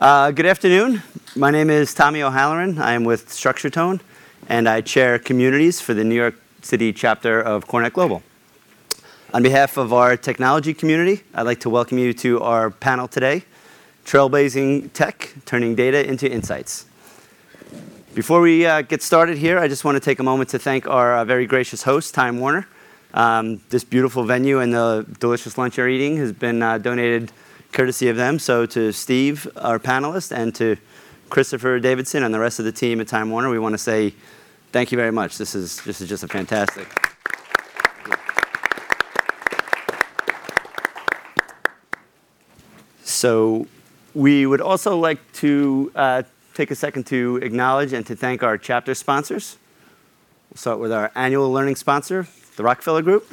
Uh, good afternoon. My name is Tommy O'Halloran. I am with Structure Tone, and I chair communities for the New York City chapter of CoreNet Global. On behalf of our technology community, I'd like to welcome you to our panel today, Trailblazing Tech: Turning Data into Insights. Before we uh, get started here, I just want to take a moment to thank our uh, very gracious host, Time Warner. Um, this beautiful venue and the delicious lunch you're eating has been donated courtesy of them. So to Steve, our panelist, and to Christopher Davidson and the rest of the team at Time Warner, we want to say thank you very much. This is this is just a fantastic. So we would also like to uh, take a second to acknowledge and to thank our chapter sponsors. We'll start with our annual learning sponsor, the Rockefeller Group,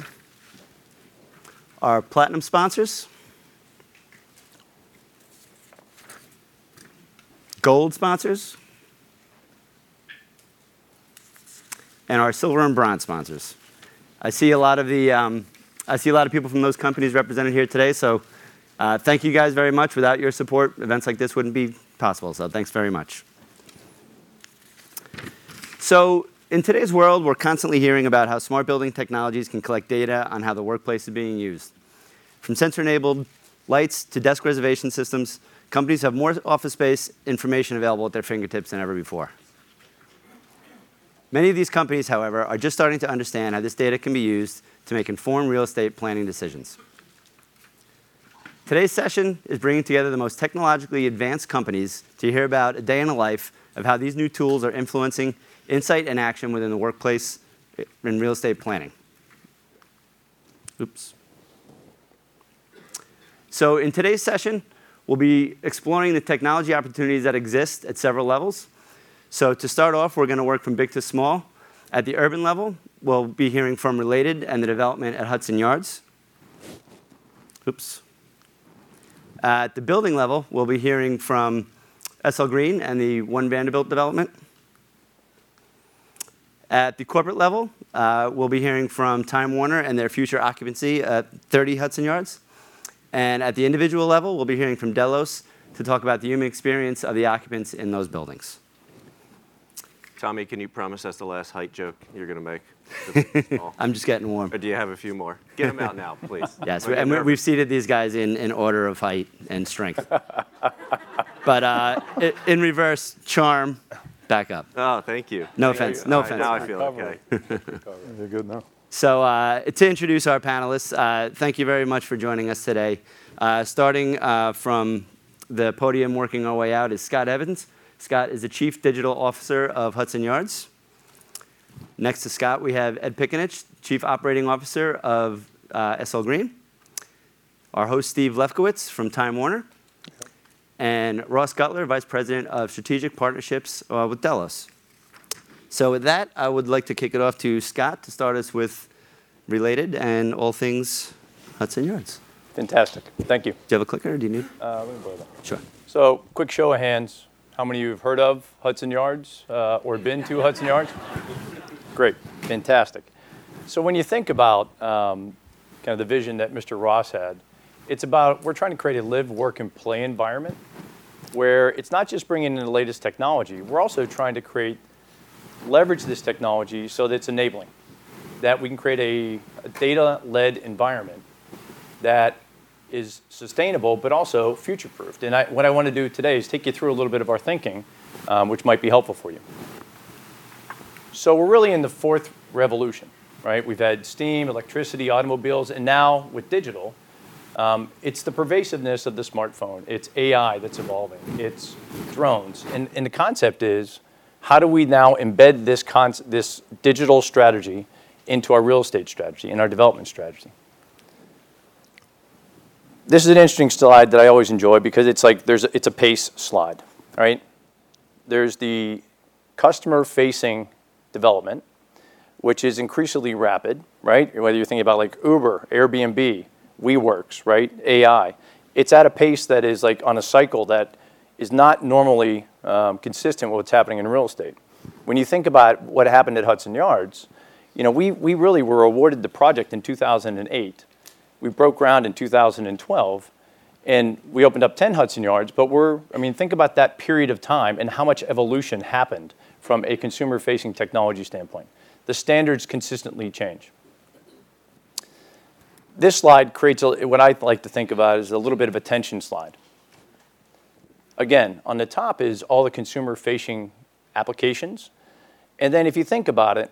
our platinum sponsors, gold sponsors, and our silver and bronze sponsors. I see a lot of the um, I see a lot of people from those companies represented here today. So thank you guys very much. Without your support, events like this wouldn't be possible. So thanks very much. So in today's world, we're constantly hearing about how smart building technologies can collect data on how the workplace is being used. From sensor-enabled lights to desk reservation systems, companies have more office space information available at their fingertips than ever before. Many of these companies, however, are just starting to understand how this data can be used to make informed real estate planning decisions. Today's session is bringing together the most technologically advanced companies to hear about a day in the life of how these new tools are influencing insight and action within the workplace in real estate planning. Oops. So in today's session, we'll be exploring the technology opportunities that exist at several levels. So to start off, we're going to work from big to small. At the urban level, we'll be hearing from Related and the development at Hudson Yards. Oops. At the building level, we'll be hearing from SL Green and the One Vanderbilt development. At the corporate level, uh, we'll be hearing from Time Warner and their future occupancy at 30 Hudson Yards. And at the individual level, we'll be hearing from Delos to talk about the human experience of the occupants in those buildings. Tommy, can you promise us the last height joke you're going to make? I'm just getting warm. Or do you have a few more? Get them out now, please. Yes. And we've seated these guys in order of height and strength. But uh, in reverse, charm, back up. Oh, thank you. No offense. No offense. Now I feel OK. You're good now. So uh, to introduce our panelists, uh, thank you very much for joining us today. Uh, starting from the podium, working our way out, is Scott Evans. Scott is the Chief Digital Officer of Hudson Yards. Next to Scott, we have Ed Piccinich, Chief Operating Officer of SL Green. Our host, Steve Lefkowitz from Time Warner. And Ross Gutler, Vice President of Strategic Partnerships with Delos. So with that, I would like to kick it off to Scott to start us with Related and all things Hudson Yards. Fantastic. Thank you. Do you have a clicker? Or do you need? Uh, let me borrow that. Sure. So quick show of hands. How many of you have heard of Hudson Yards uh, or been to Hudson Yards? Great. Fantastic. So when you think about um, kind of the vision that Mr. Ross had, it's about we're trying to create a live, work, and play environment where it's not just bringing in the latest technology. We're also trying to leverage this technology so that it's enabling, that we can create a data-led environment that is sustainable, but also future-proofed. And what I want to do today is take you through a little bit of our thinking, um, which might be helpful for you. So we're really in the fourth revolution. Right? We've had steam, electricity, automobiles, and now with digital, um, it's the pervasiveness of the smartphone. It's AI that's evolving. It's drones. And the concept is, how do we now embed this this digital strategy into our real estate strategy and our development strategy? This is an interesting slide that I always enjoy because it's like there's a it's a pace slide. Right? There's the customer-facing development, which is increasingly rapid, right? whether you're thinking about like Uber, Airbnb, WeWorks, right? AI. It's at a pace that is like on a cycle that is not normally um, consistent with what's happening in real estate. When you think about what happened at Hudson Yards, you know, we, we really were awarded the project in 2008. We broke ground in 2012. And we opened up 10 Hudson Yards, but we're, I mean, think about that period of time and how much evolution happened from a consumer-facing technology standpoint. The standards consistently change. This slide creates a, what I like to think about as a little bit of a tension slide. Again, on the top is all the consumer-facing applications. And then if you think about it,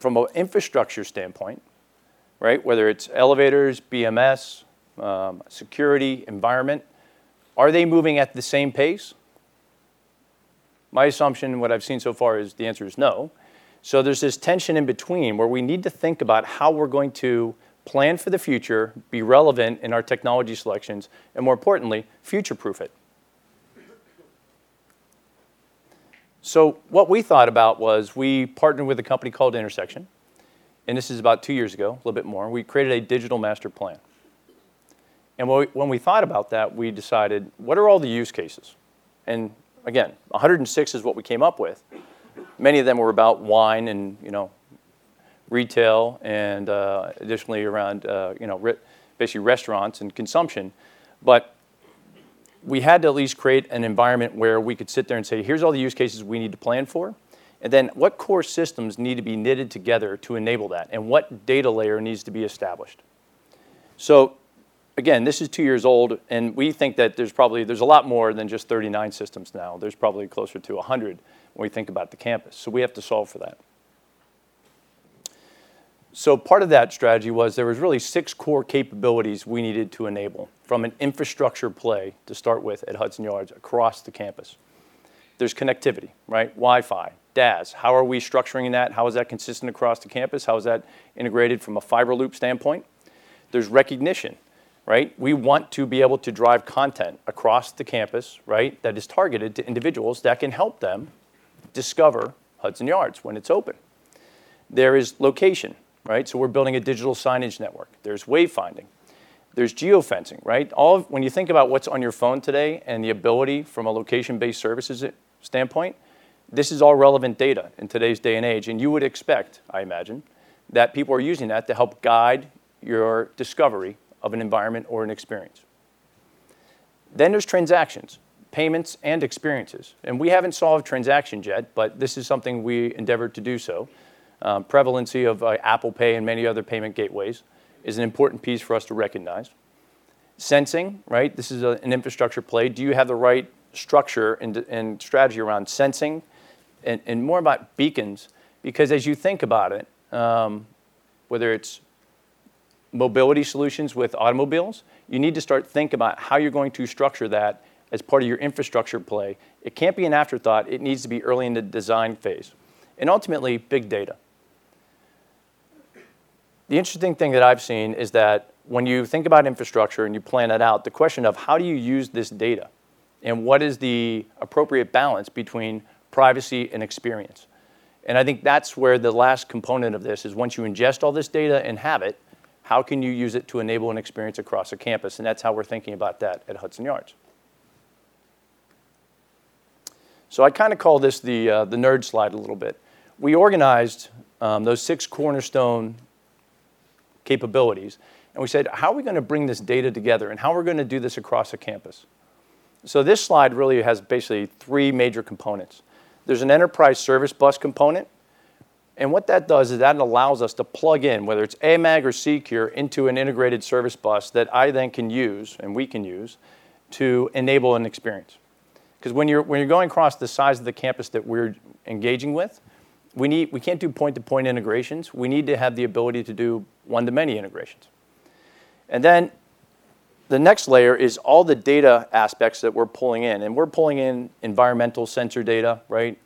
from an infrastructure standpoint, right, whether it's elevators, BMS, um, security, environment, are they moving at the same pace? My assumption, what I've seen so far, is the answer is no. So there's this tension in between where we need to think about how we're going to plan for the future, be relevant in our technology selections, and more importantly, future-proof it. So what we thought about was we partnered with a company called Intersection, and this is about two years ago, a little bit more. We created a digital master plan. And when we, thought about that, we decided, what are all the use cases? And again, 106 is what we came up with. Many of them were about wine and, you know, retail and uh, additionally around, uh, you know, re- basically restaurants and consumption. But we had to at least create an environment where we could sit there and say, here's all the use cases we need to plan for. And then what core systems need to be knitted together to enable that? And what data layer needs to be established? So again, this is two years old, and we think that there's probably there's a lot more than just 39 systems now. There's probably closer to 100 when we think about the campus. So we have to solve for that. So part of that strategy was there was really six core capabilities we needed to enable from an infrastructure play to start with at Hudson Yards across the campus. There's connectivity, right? Wi-Fi, DAS. How are we structuring that? How is that consistent across the campus? How is that integrated from a fiber loop standpoint? There's recognition right? We want to be able to drive content across the campus, right, that is targeted to individuals that can help them discover Hudson Yards when it's open. There is location, right? So we're building a digital signage network. There's wayfinding. There's geofencing, right? All of, when you think about what's on your phone today and the ability from a location-based services standpoint, this is all relevant data in today's day and age, and you would expect, I imagine, that people are using that to help guide your discovery of an environment or an experience. Then there's transactions, payments and experiences. And we haven't solved transactions yet, but this is something we endeavored to do so. Um, prevalency of uh, Apple Pay and many other payment gateways is an important piece for us to recognize. Sensing, right? This is a, an infrastructure play. Do you have the right structure and, and strategy around sensing and, and, more about beacons? Because as you think about it, um, whether it's mobility solutions with automobiles, you need to start think about how you're going to structure that as part of your infrastructure play. It can't be an afterthought. It needs to be early in the design phase. And ultimately, big data. The interesting thing that I've seen is that when you think about infrastructure and you plan it out, the question of how do you use this data and what is the appropriate balance between privacy and experience. And I think that's where the last component of this is once you ingest all this data and have it, how can you use it to enable an experience across a campus? And that's how we're thinking about that at Hudson Yards. So I kind of call this the, uh, the nerd slide a little bit. We organized um, those six cornerstone capabilities, and we said, how are we going to bring this data together, and how are we going to do this across a campus? So this slide really has basically three major components. There's an enterprise service bus component, and what that does is that allows us to plug in, whether it's AMAG or Secure, into an integrated service bus that I then can use, and we can use, to enable an experience. Because when you're, when you're going across the size of the campus that we're engaging with, we, need, we can't do point-to-point integrations. We need to have the ability to do one-to-many integrations. And then the next layer is all the data aspects that we're pulling in. And we're pulling in environmental sensor data, right?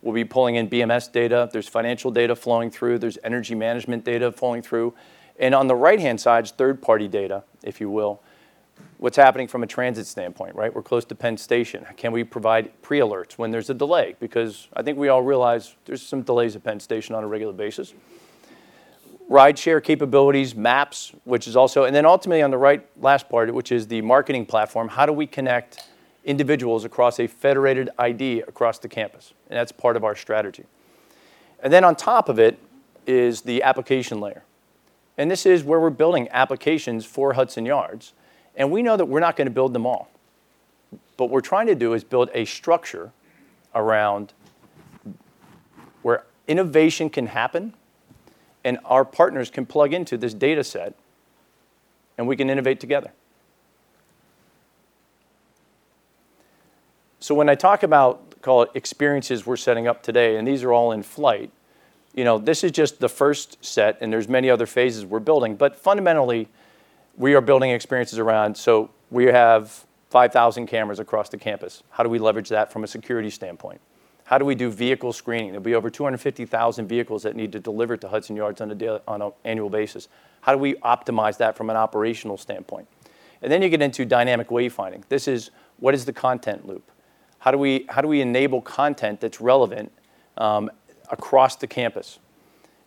We'll be pulling in BMS data. There's financial data flowing through. There's energy management data flowing through. And on the right-hand side is third-party data, if you will. What's happening from a transit standpoint, right? We're close to Penn Station. Can we provide pre-alerts when there's a delay? Because I think we all realize there's some delays at Penn Station on a regular basis. Rideshare capabilities, maps, which is also, and then ultimately on the right last part, which is the marketing platform, how do we connect individuals across a federated ID across the campus. And that's part of our strategy. And then on top of it is the application layer. And this is where we're building applications for Hudson Yards. And we know that we're not going to build them all. But what we're trying to do is build a structure around where innovation can happen and our partners can plug into this data set and we can innovate together. So when I talk about, call it experiences we're setting up today, and these are all in flight, you know, this is just the first set, and there's many other phases we're building. But fundamentally, we are building experiences around, so we have 5,000 cameras across the campus. How do we leverage that from a security standpoint? How do we do vehicle screening? There'll be over 250,000 vehicles that need to deliver to Hudson Yards on an annual basis. How do we optimize that from an operational standpoint? And then you get into dynamic wayfinding. This is what is the content loop? How do we enable content that's relevant um, across the campus?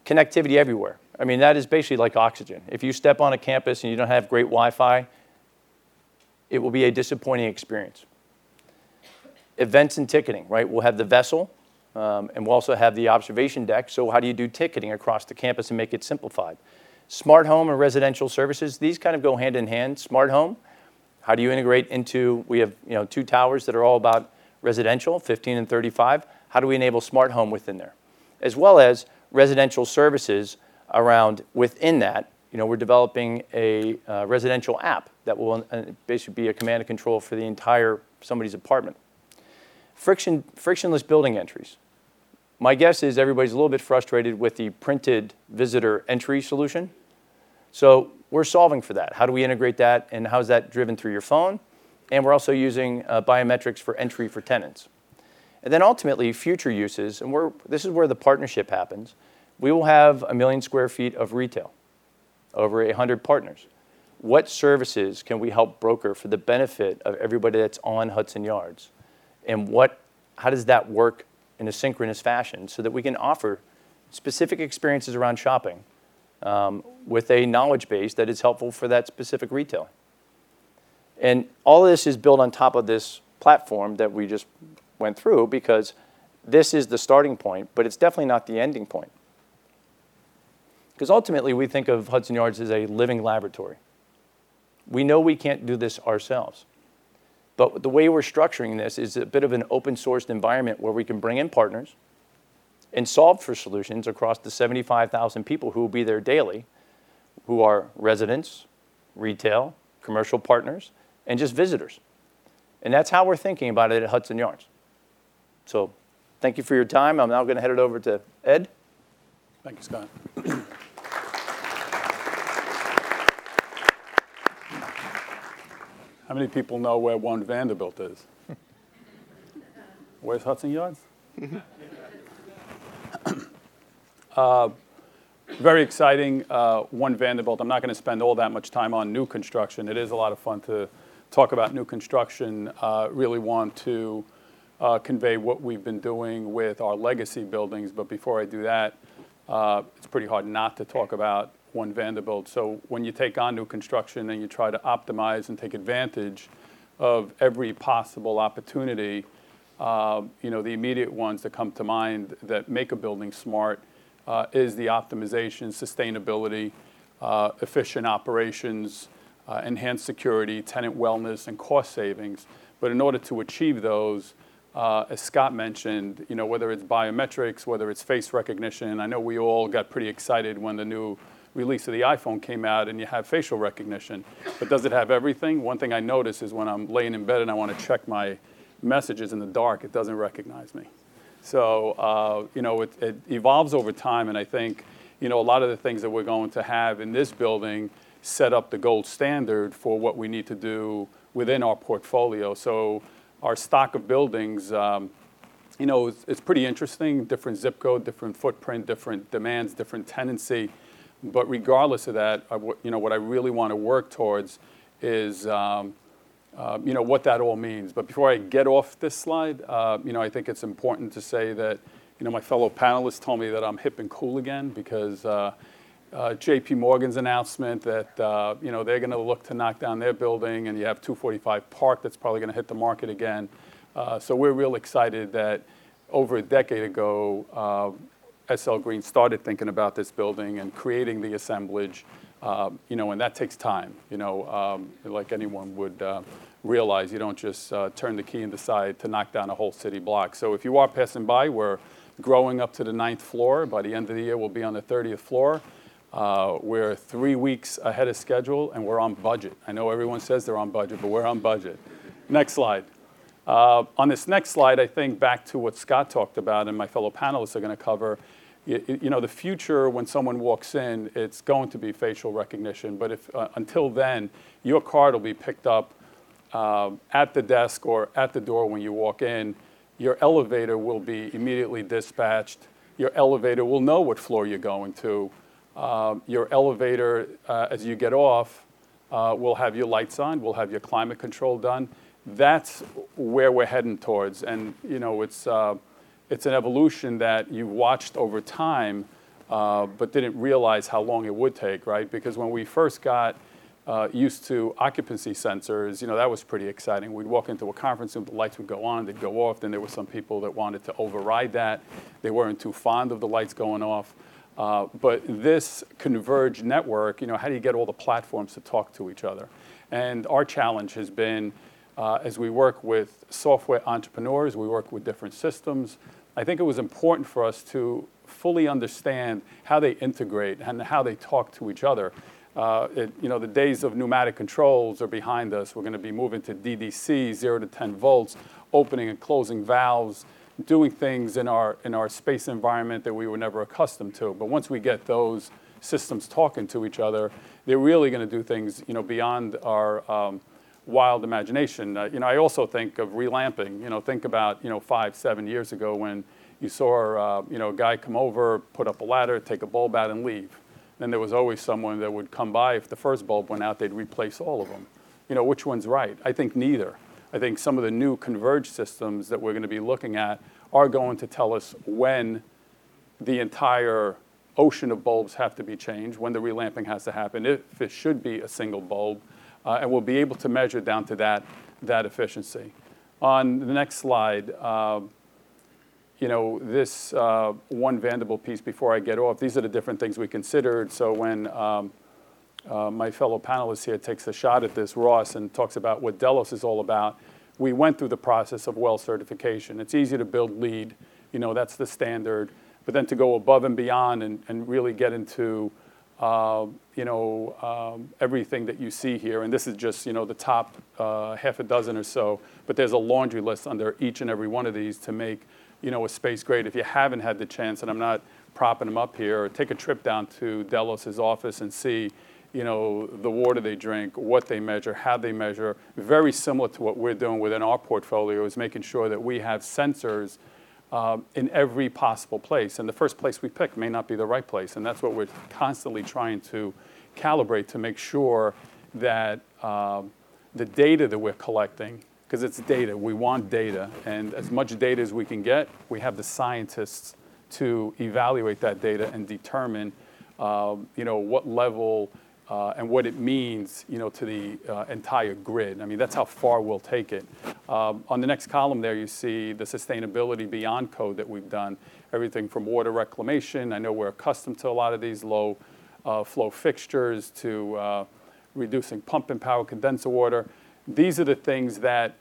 Connectivity everywhere. I mean, that is basically like oxygen. If you step on a campus and you don't have great Wi-Fi, it will be a disappointing experience. Events and ticketing, right? We'll have the vessel, um, and we'll also have the observation deck. So how do you do ticketing across the campus and make it simplified? Smart home and residential services, these kind of go hand in hand. Smart home, how do you integrate into we have you know, two towers that are all about residential, 15 and 35. How do we enable smart home within there? As well as residential services around within that. you know, We're developing a uh, residential app that will uh, basically be a command and control for the entire somebody's apartment. Friction, Frictionless building entries. My guess is everybody's a little bit frustrated with the printed visitor entry solution. So we're solving for that. How do we integrate that, and how is that driven through your phone? And we're also using uh, biometrics for entry for tenants. And then ultimately, future uses, and this is where the partnership happens. We will have a million square feet of retail, over 100 partners. What services can we help broker for the benefit of everybody that's on Hudson Yards? And what, how does that work in a synchronous fashion so that we can offer specific experiences around shopping um, with a knowledge base that is helpful for that specific retailer? And all of this is built on top of this platform that we just went through because this is the starting point, but it's definitely not the ending point. Because ultimately, we think of Hudson Yards as a living laboratory. We know we can't do this ourselves. But the way we're structuring this is a bit of an open-sourced environment where we can bring in partners and solve for solutions across the 75,000 people who will be there daily, who are residents, retail, commercial partners, and just visitors. And that's how we're thinking about it at Hudson Yards. So thank you for your time. I'm now going to head it over to Ed. Thank you, Scott. How many people know where One Vanderbilt is? Where's Hudson Yards? Uh, very exciting. Uh, One Vanderbilt. I'm not going to spend all that much time on new construction. It is a lot of fun to talk about new construction. Uh, really want to convey what we've been doing with our legacy buildings. But before I do that, it's pretty hard not to talk about One Vanderbilt. So when you take on new construction and you try to optimize and take advantage of every possible opportunity, uh, you know, the immediate ones that come to mind that make a building smart uh, is the optimization, sustainability, uh, efficient operations, uh, enhanced security, tenant wellness, and cost savings. But in order to achieve those, as Scott mentioned, you know, whether it's biometrics, whether it's face recognition, I know we all got pretty excited when the new release of the iPhone came out and you have facial recognition. But does it have everything? One thing I notice is when I'm laying in bed and I want to check my messages in the dark, it doesn't recognize me. So uh, you know, it evolves over time. And I think you know, a lot of the things that we're going to have in this building set up the gold standard for what we need to do within our portfolio. So our stock of buildings, um, you know, it's, it's pretty interesting. Different zip code, different footprint, different demands, different tenancy. But regardless of that, you know what I really want to work towards is um, uh, you know, what that all means. But before I get off this slide, uh, you know, I think it's important to say that you know, my fellow panelists told me that I'm hip and cool again because uh, J.P. Morgan's announcement that you know, they're going to look to knock down their building, and you have 245 Park that's probably going to hit the market again. So we're real excited that over a decade ago, SL Green started thinking about this building and creating the assemblage. Um, you know, and that takes time. You know, um, like anyone would uh, realize, you don't just uh, turn the key and decide to knock down a whole city block. So if you are passing by, we're growing up to the ninth floor. By the end of the year, we'll be on the 30th floor. Uh, we're three weeks ahead of schedule, and we're on budget. I know everyone says they're on budget, but we're on budget. Next slide. Uh, on this next slide, I think back to what Scott talked about, and my fellow panelists are going to cover you, you know, the future when someone walks in, it's going to be facial recognition. But if uh, until then, your card will be picked up uh, at the desk or at the door when you walk in. Your elevator will be immediately dispatched. Your elevator will know what floor you're going to. Uh, your elevator, uh, as you get off, uh, will have your lights on. Will have your climate control done. That's where we're heading towards. And you know, it's uh, it's an evolution that you've watched over time, uh, but didn't realize how long it would take, right? Because when we first got uh, used to occupancy sensors, you know, that was pretty exciting. We'd walk into a conference room, the lights would go on, they'd go off. Then there were some people that wanted to override that. They weren't too fond of the lights going off. Uh, but this converged network, you know, how do you get all the platforms to talk to each other? And our challenge has been, uh, as we work with software entrepreneurs, we work with different systems, I think it was important for us to fully understand how they integrate and how they talk to each other. Uh, it, you know, the days of pneumatic controls are behind us. We're going to be moving to DDC, 0 to 10 volts, opening and closing valves, doing things in our, in our space environment that we were never accustomed to. But once we get those systems talking to each other, they're really going to do things you know, beyond our um, wild imagination. Uh, you know, I also think of relamping. You know, think about you know five, seven years ago when you saw uh, you know a guy come over, put up a ladder, take a bulb out, and leave. Then there was always someone that would come by. If the first bulb went out, they'd replace all of them. You know, which one's right? I think neither. I think some of the new converged systems that we're going to be looking at are going to tell us when the entire ocean of bulbs have to be changed, when the relamping has to happen, if it should be a single bulb, uh, and we'll be able to measure down to that, that efficiency. On the next slide, uh, you know, this uh, one Vanderbilt piece before I get off, these are the different things we considered. So when um, uh, my fellow panelist here takes a shot at this, Ross, and talks about what Delos is all about, we went through the process of WELL certification. It's easy to build LEED, you know, that's the standard. But then to go above and beyond and, and really get into you know, um, everything that you see here, and this is just, you know, the top uh, half a dozen or so, but there's a laundry list under each and every one of these to make, you know, a space great. If you haven't had the chance, and I'm not propping them up here, take a trip down to Delos's office and see, you know, the water they drink, what they measure, how they measure. Very similar to what we're doing within our portfolio is making sure that we have sensors um, in every possible place. And the first place we pick may not be the right place. And that's what we're constantly trying to calibrate to make sure that um, the data that we're collecting, because it's data, we want data, and as much data as we can get, we have the scientists to evaluate that data and determine, um, you know, what level uh, and what it means, you know, to the uh, entire grid. I mean, that's how far we'll take it. Um, on the next column there, you see the sustainability beyond code that we've done. Everything from water reclamation. I know we're accustomed to a lot of these low uh, flow fixtures to uh, reducing pump and power condenser water. These are the things that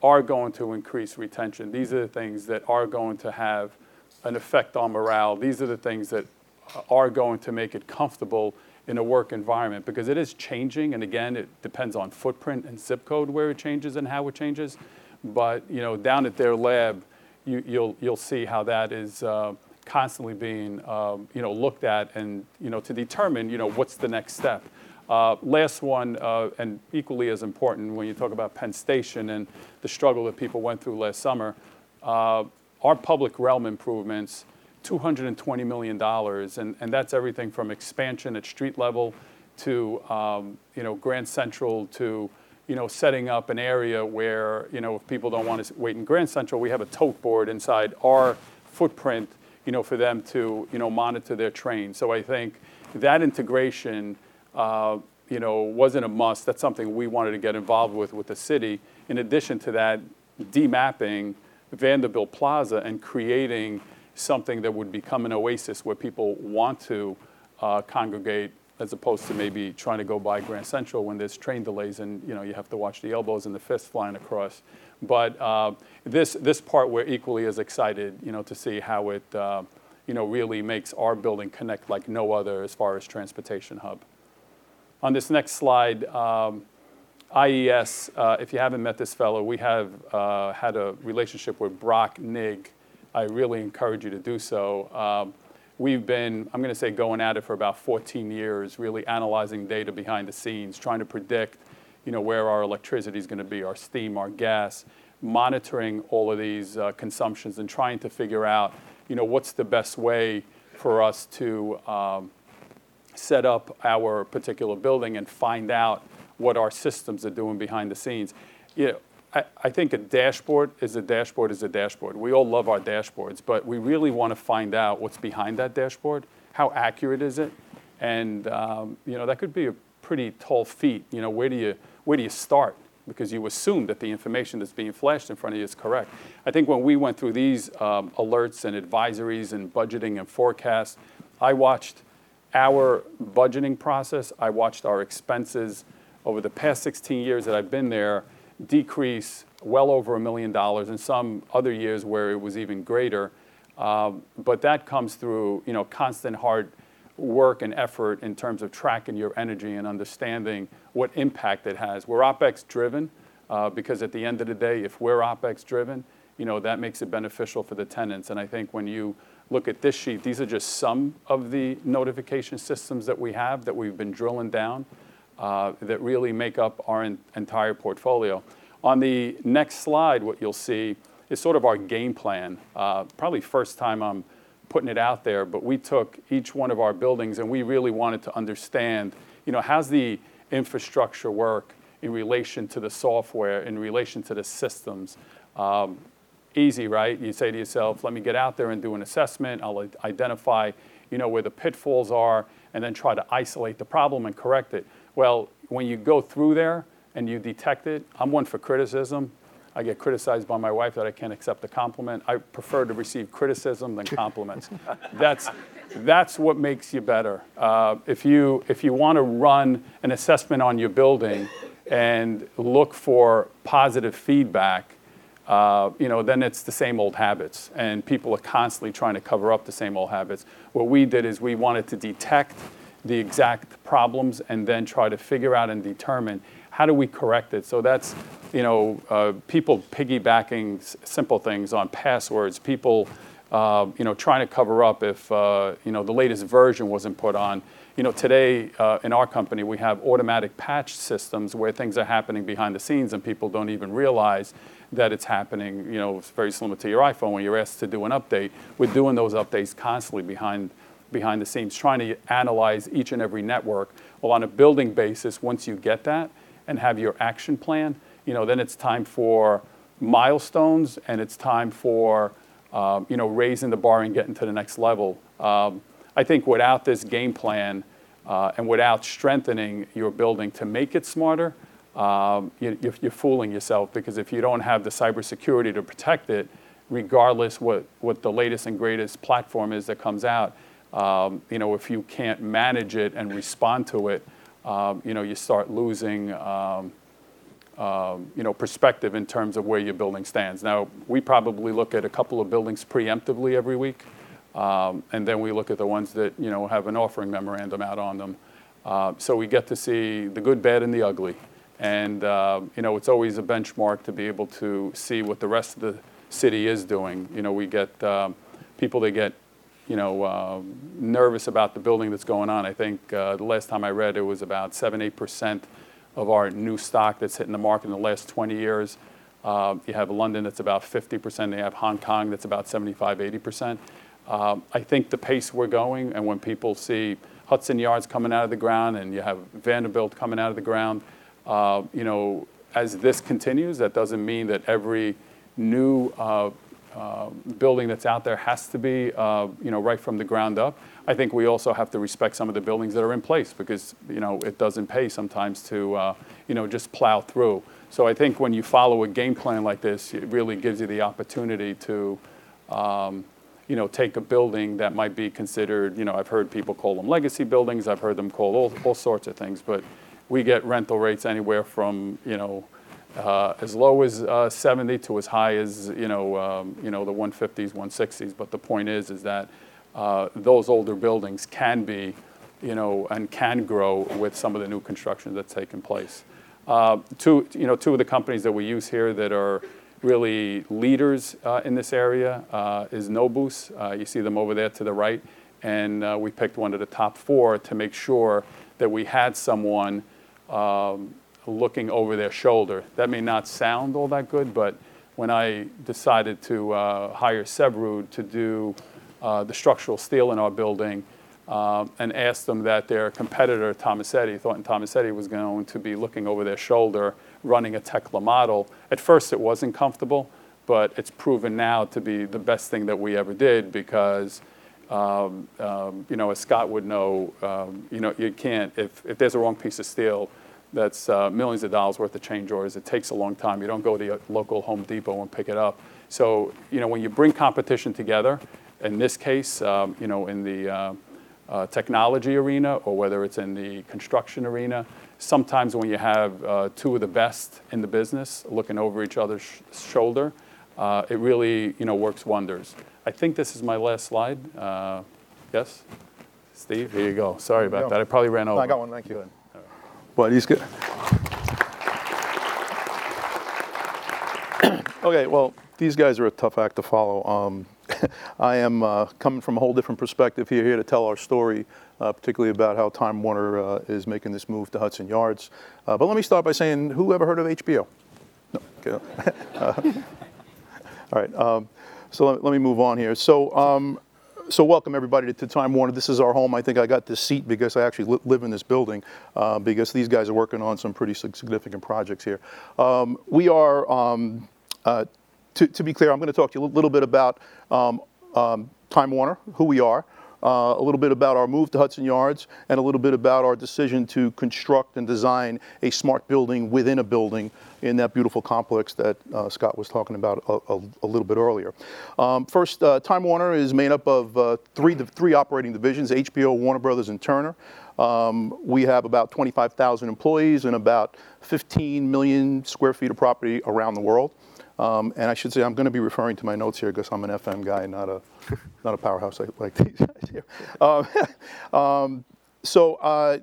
are going to increase retention. These are the things that are going to have an effect on morale. These are the things that are going to make it comfortable in a work environment because it is changing. And again, it depends on footprint and zip code where it changes and how it changes. But you know, down at their lab, you, will you'll, you'll see how that is uh, constantly being um, you know looked at and you know to determine you know what's the next step. Uh, last one, uh, and equally as important when you talk about Penn Station and the struggle that people went through last summer, uh, our public realm improvements $220 million, and, and that's everything from expansion at street level to um, you know Grand Central to you know setting up an area where you know if people don't want to wait in Grand Central, we have a tote board inside our footprint, you know, for them to you know monitor their train. So I think that integration. Uh, you know, wasn't a must. That's something we wanted to get involved with with the city. In addition to that, demapping Vanderbilt Plaza and creating something that would become an oasis where people want to uh, congregate as opposed to maybe trying to go by Grand Central when there's train delays and you know you have to watch the elbows and the fists flying across. But uh, this this part we're equally as excited, you know, to see how it uh, you know really makes our building connect like no other as far as transportation hub. On this next slide. Um, IES, uh, if you haven't met this fellow, we have uh, had a relationship with Brock Nig. I really encourage you to do so. Um, we've been, I'm going to say, going at it for about 14 years, really analyzing data behind the scenes, trying to predict, you know, where our electricity is going to be, our steam, our gas, monitoring all of these uh, consumptions and trying to figure out, you know, what's the best way for us to um, set up our particular building and find out what our systems are doing behind the scenes. Know, I, think a dashboard is a dashboard is a dashboard. We all love our dashboards, but we really want to find out what's behind that dashboard. How accurate is it? And um, you know that could be a pretty tall feat. You know where do you where do you start? Because you assume that the information that's being flashed in front of you is correct. I think when we went through these um, alerts and advisories and budgeting and forecasts, I watched our budgeting process. I watched our expenses over the past 16 years that I've been there decrease well over a million dollars, and some other years where it was even greater. Um, but that comes through, you know, constant hard work and effort in terms of tracking your energy and understanding what impact it has. We're OpEx driven uh, because at the end of the day, if we're OpEx driven, you know, that makes it beneficial for the tenants. And I think when you look at this sheet, these are just some of the notification systems that we have that we've been drilling down that really make up our en- entire portfolio. On the next slide, what you'll see is sort of our game plan. Uh, probably first time I'm putting it out there, but we took each one of our buildings and we really wanted to understand, you know, how's the infrastructure work in relation to the software, in relation to the systems. Um, easy, right? You say to yourself, let me get out there and do an assessment. I'll identify, you know, where the pitfalls are and then try to isolate the problem and correct it. Well, when you go through there and you detect it, I'm one for criticism. I get criticized by my wife that I can't accept a compliment. I prefer to receive criticism than compliments. that's, that's what makes you better. Uh, if you, if you want to run an assessment on your building and look for positive feedback, uh, you know, then it's the same old habits, and people are constantly trying to cover up the same old habits. What we did is we wanted to detect the exact problems and then try to figure out and determine how do we correct it. So that's, you know, uh, people piggybacking s- simple things on passwords, people, uh, you know, trying to cover up if, uh, you know, the latest version wasn't put on. You know, today uh, in our company, we have automatic patch systems where things are happening behind the scenes and people don't even realize that it's happening. You know, it's very similar to your iPhone when you're asked to do an update. We're doing those updates constantly behind behind the scenes, trying to analyze each and every network. Well, on a building basis, once you get that and have your action plan, you know, then it's time for milestones and it's time for, um, you know, raising the bar and getting to the next level. Um, I think without this game plan uh, and without strengthening your building to make it smarter, um, you, you're fooling yourself because if you don't have the cybersecurity to protect it, regardless what, what the latest and greatest platform is that comes out, um, you know, if you can't manage it and respond to it, um, you know, you start losing, um, um, you know, perspective in terms of where your building stands. Now, we probably look at a couple of buildings preemptively every week, um, and then we look at the ones that, you know, have an offering memorandum out on them. Uh, so we get to see the good, bad, and the ugly. And, uh, you know, it's always a benchmark to be able to see what the rest of the city is doing. You know, we get um, people that get you know, uh, nervous about the building that's going on. I think uh, the last time I read it was about 7 8% of our new stock that's hitting the market in the last 20 years. Uh, you have London that's about 50%, they have Hong Kong that's about 75 80%. Um, I think the pace we're going, and when people see Hudson Yards coming out of the ground and you have Vanderbilt coming out of the ground, uh, you know, as this continues, that doesn't mean that every new uh, building that's out there has to be, uh, you know, right from the ground up. I think we also have to respect some of the buildings that are in place because, you know, it doesn't pay sometimes to, uh, you know, just plow through. So I think when you follow a game plan like this, it really gives you the opportunity to, um, you know, take a building that might be considered, you know, I've heard people call them legacy buildings, I've heard them called all, all sorts of things, but we get rental rates anywhere from, you know, uh, as low as uh, 70 to as high as, you know, um, you know, the 150s, 160s. But the point is, is that uh, those older buildings can be, you know, and can grow with some of the new construction that's taken place. Uh, two, you know, two of the companies that we use here that are really leaders uh, in this area uh, is Nobus. You see them over there to the right. And we picked one of the top four to make sure that we had someone um, looking over their shoulder. That may not sound all that good, but when I decided to uh, hire Severud to do uh, the structural steel in our building, um, and asked them that their competitor, Tomasetti, Thornton Tomasetti, was going to be looking over their shoulder running a Tekla model. At first, it wasn't comfortable, but it's proven now to be the best thing that we ever did because, um, um, you know, as Scott would know, um, you know, you can't, if, if there's a wrong piece of steel, that's uh, millions of dollars worth of change orders. It takes a long time. You don't go to your local Home Depot and pick it up. So, you know, when you bring competition together, in this case, um, you know, in the uh, uh, technology arena or whether it's in the construction arena. Sometimes when you have uh, two of the best in the business looking over each other's sh- shoulder, uh, it really you know works wonders. I think this is my last slide. Uh, yes, Steve, here you go. Sorry about that. I probably ran over. I got one, thank you. But he's good. okay, well, these guys are a tough act to follow. Um, I am uh, coming from a whole different perspective here, here to tell our story, uh, particularly about how Time Warner uh, is making this move to Hudson Yards. Uh, but let me start by saying, who ever heard of HBO? No. Okay. Uh, all right. Um, so let, let, me move on here. So. Um, so welcome everybody to, Time Warner. This is our home. I think I got this seat because I actually li- live in this building uh, because these guys are working on some pretty significant projects here. Um, we are um, uh, to, to, be clear, I'm going to talk to you a little bit about um, um, Time Warner, who we are, uh, a little bit about our move to Hudson Yards, and a little bit about our decision to construct and design a smart building within a building in that beautiful complex that uh, Scott was talking about a, a, a little bit earlier. Um, first, uh, Time Warner is made up of uh, three, three operating divisions, HBO, Warner Brothers, and Turner. Um, we have about 25,000 employees and about 15 million square feet of property around the world. Um, and I should say I'm going to be referring to my notes here because I'm an FM guy, not a not a powerhouse like, like these guys here. Um, um, so uh,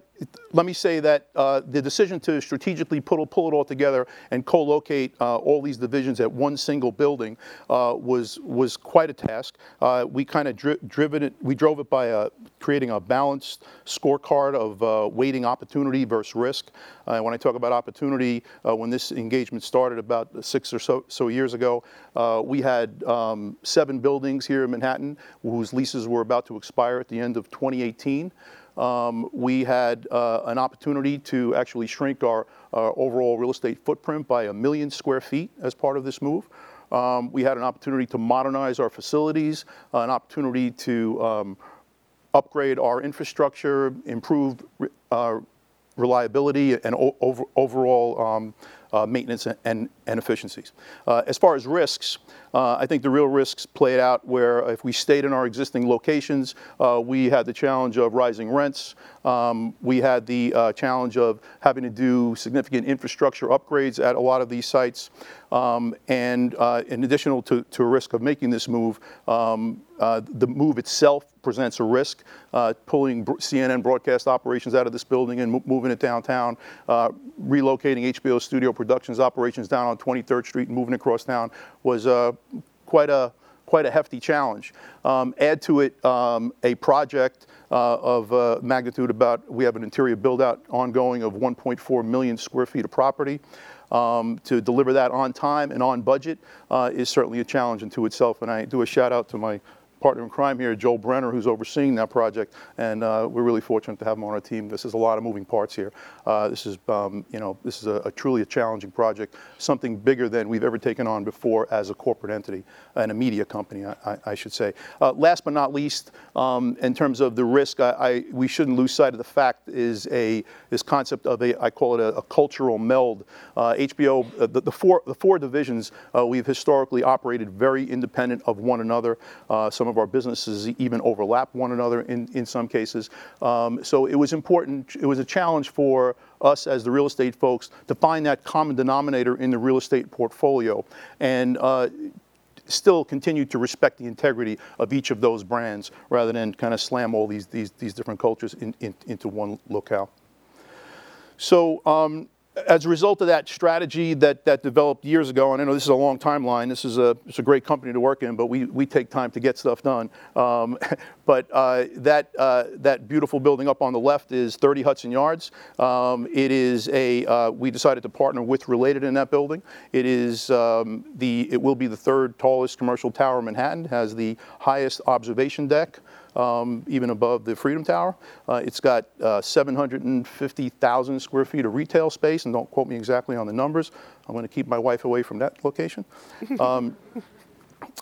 let me say that uh, the decision to strategically pull, pull it all together and co-locate uh, all these divisions at one single building uh, was was quite a task. Uh, we kind of dri- driven it. We drove it by uh, creating a balanced scorecard of weighting opportunity versus risk. when I talk about opportunity, when this engagement started about six or so, so years ago, we had um, seven buildings here in Manhattan whose leases were about to expire at the end of 2018. Um, we had uh, an opportunity to actually shrink our, overall real estate footprint by a million square feet as part of this move. Um, we had an opportunity to modernize our facilities, an opportunity to um, upgrade our infrastructure, improve uh, reliability, and over, overall um, uh, maintenance and, and efficiencies. Uh, as far as risks, uh, I think the real risks played out where if we stayed in our existing locations, uh, we had the challenge of rising rents. Um, we had the uh, challenge of having to do significant infrastructure upgrades at a lot of these sites. Um, and uh, in addition to, to a risk of making this move, um, the move itself presents a risk, pulling CNN broadcast operations out of this building and moving it downtown, relocating HBO studio Productions operations down on 23rd Street and moving across town was uh, quite a quite a hefty challenge. Um, add to it um, a project uh, of uh, magnitude about, we have an interior build out ongoing of 1.4 million square feet of property. Um, to deliver that on time and on budget uh, is certainly a challenge unto itself. And I do a shout out to my partner in crime here, Joel Brenner, who's overseeing that project, and uh, we're really fortunate to have him on our team. This is a lot of moving parts here. Uh, this is, um, you know, this is a, a, truly a challenging project, something bigger than we've ever taken on before as a corporate entity and a media company, I, I, I should say. Uh, last but not least, um, in terms of the risk, I, we shouldn't lose sight of the fact is a this concept of a I call it a, a cultural meld. HBO, uh, the, the, four the four divisions uh, we've historically operated very independent of one another. Uh, some of our businesses even overlap one another in, in some cases. Um, so it was important, it was a challenge for us as the real estate folks to find that common denominator in the real estate portfolio and uh, still continue to respect the integrity of each of those brands rather than kind of slam all these, these, these different cultures in, in, into one locale. So um, as a result of that strategy that, that developed years ago, and I know this is a long timeline, this is a, it's a great company to work in, but we, we take time to get stuff done. Um, but uh, that, uh, that beautiful building up on the left is 30 Hudson Yards. Um, it is a, uh, we decided to partner with Related in that building. It is um, the, it will be the third tallest commercial tower in Manhattan, has the highest observation deck um, even above the Freedom Tower. Uh, it's got uh, 750,000 square feet of retail space, and don't quote me exactly on the numbers. I'm going to keep my wife away from that location. Um,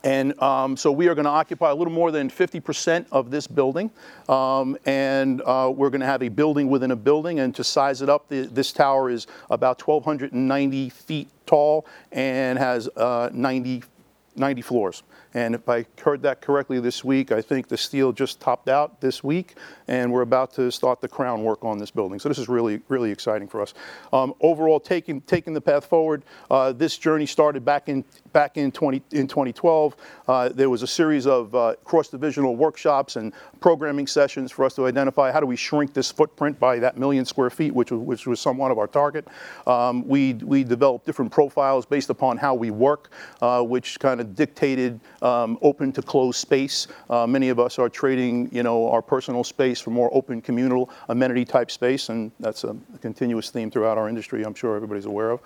and um, so we are going to occupy a little more than 50% of this building. Um, and uh, we're going to have a building within a building. And to size it up, the, this tower is about 1,290 feet tall and has uh, 90, 90 floors. And if I heard that correctly this week, I think the steel just topped out this week, and we're about to start the crown work on this building. So this is really, really exciting for us. Um, overall, taking taking the path forward, uh, this journey started back in back in 20 in 2012. Uh, there was a series of uh, cross-divisional workshops and programming sessions for us to identify how do we shrink this footprint by that million square feet, which was, which was somewhat of our target. Um, we we developed different profiles based upon how we work, uh, which kind of dictated um, open to closed space. Uh, many of us are trading, you know, our personal space for more open communal amenity type space, and that's a continuous theme throughout our industry. I'm sure everybody's aware of.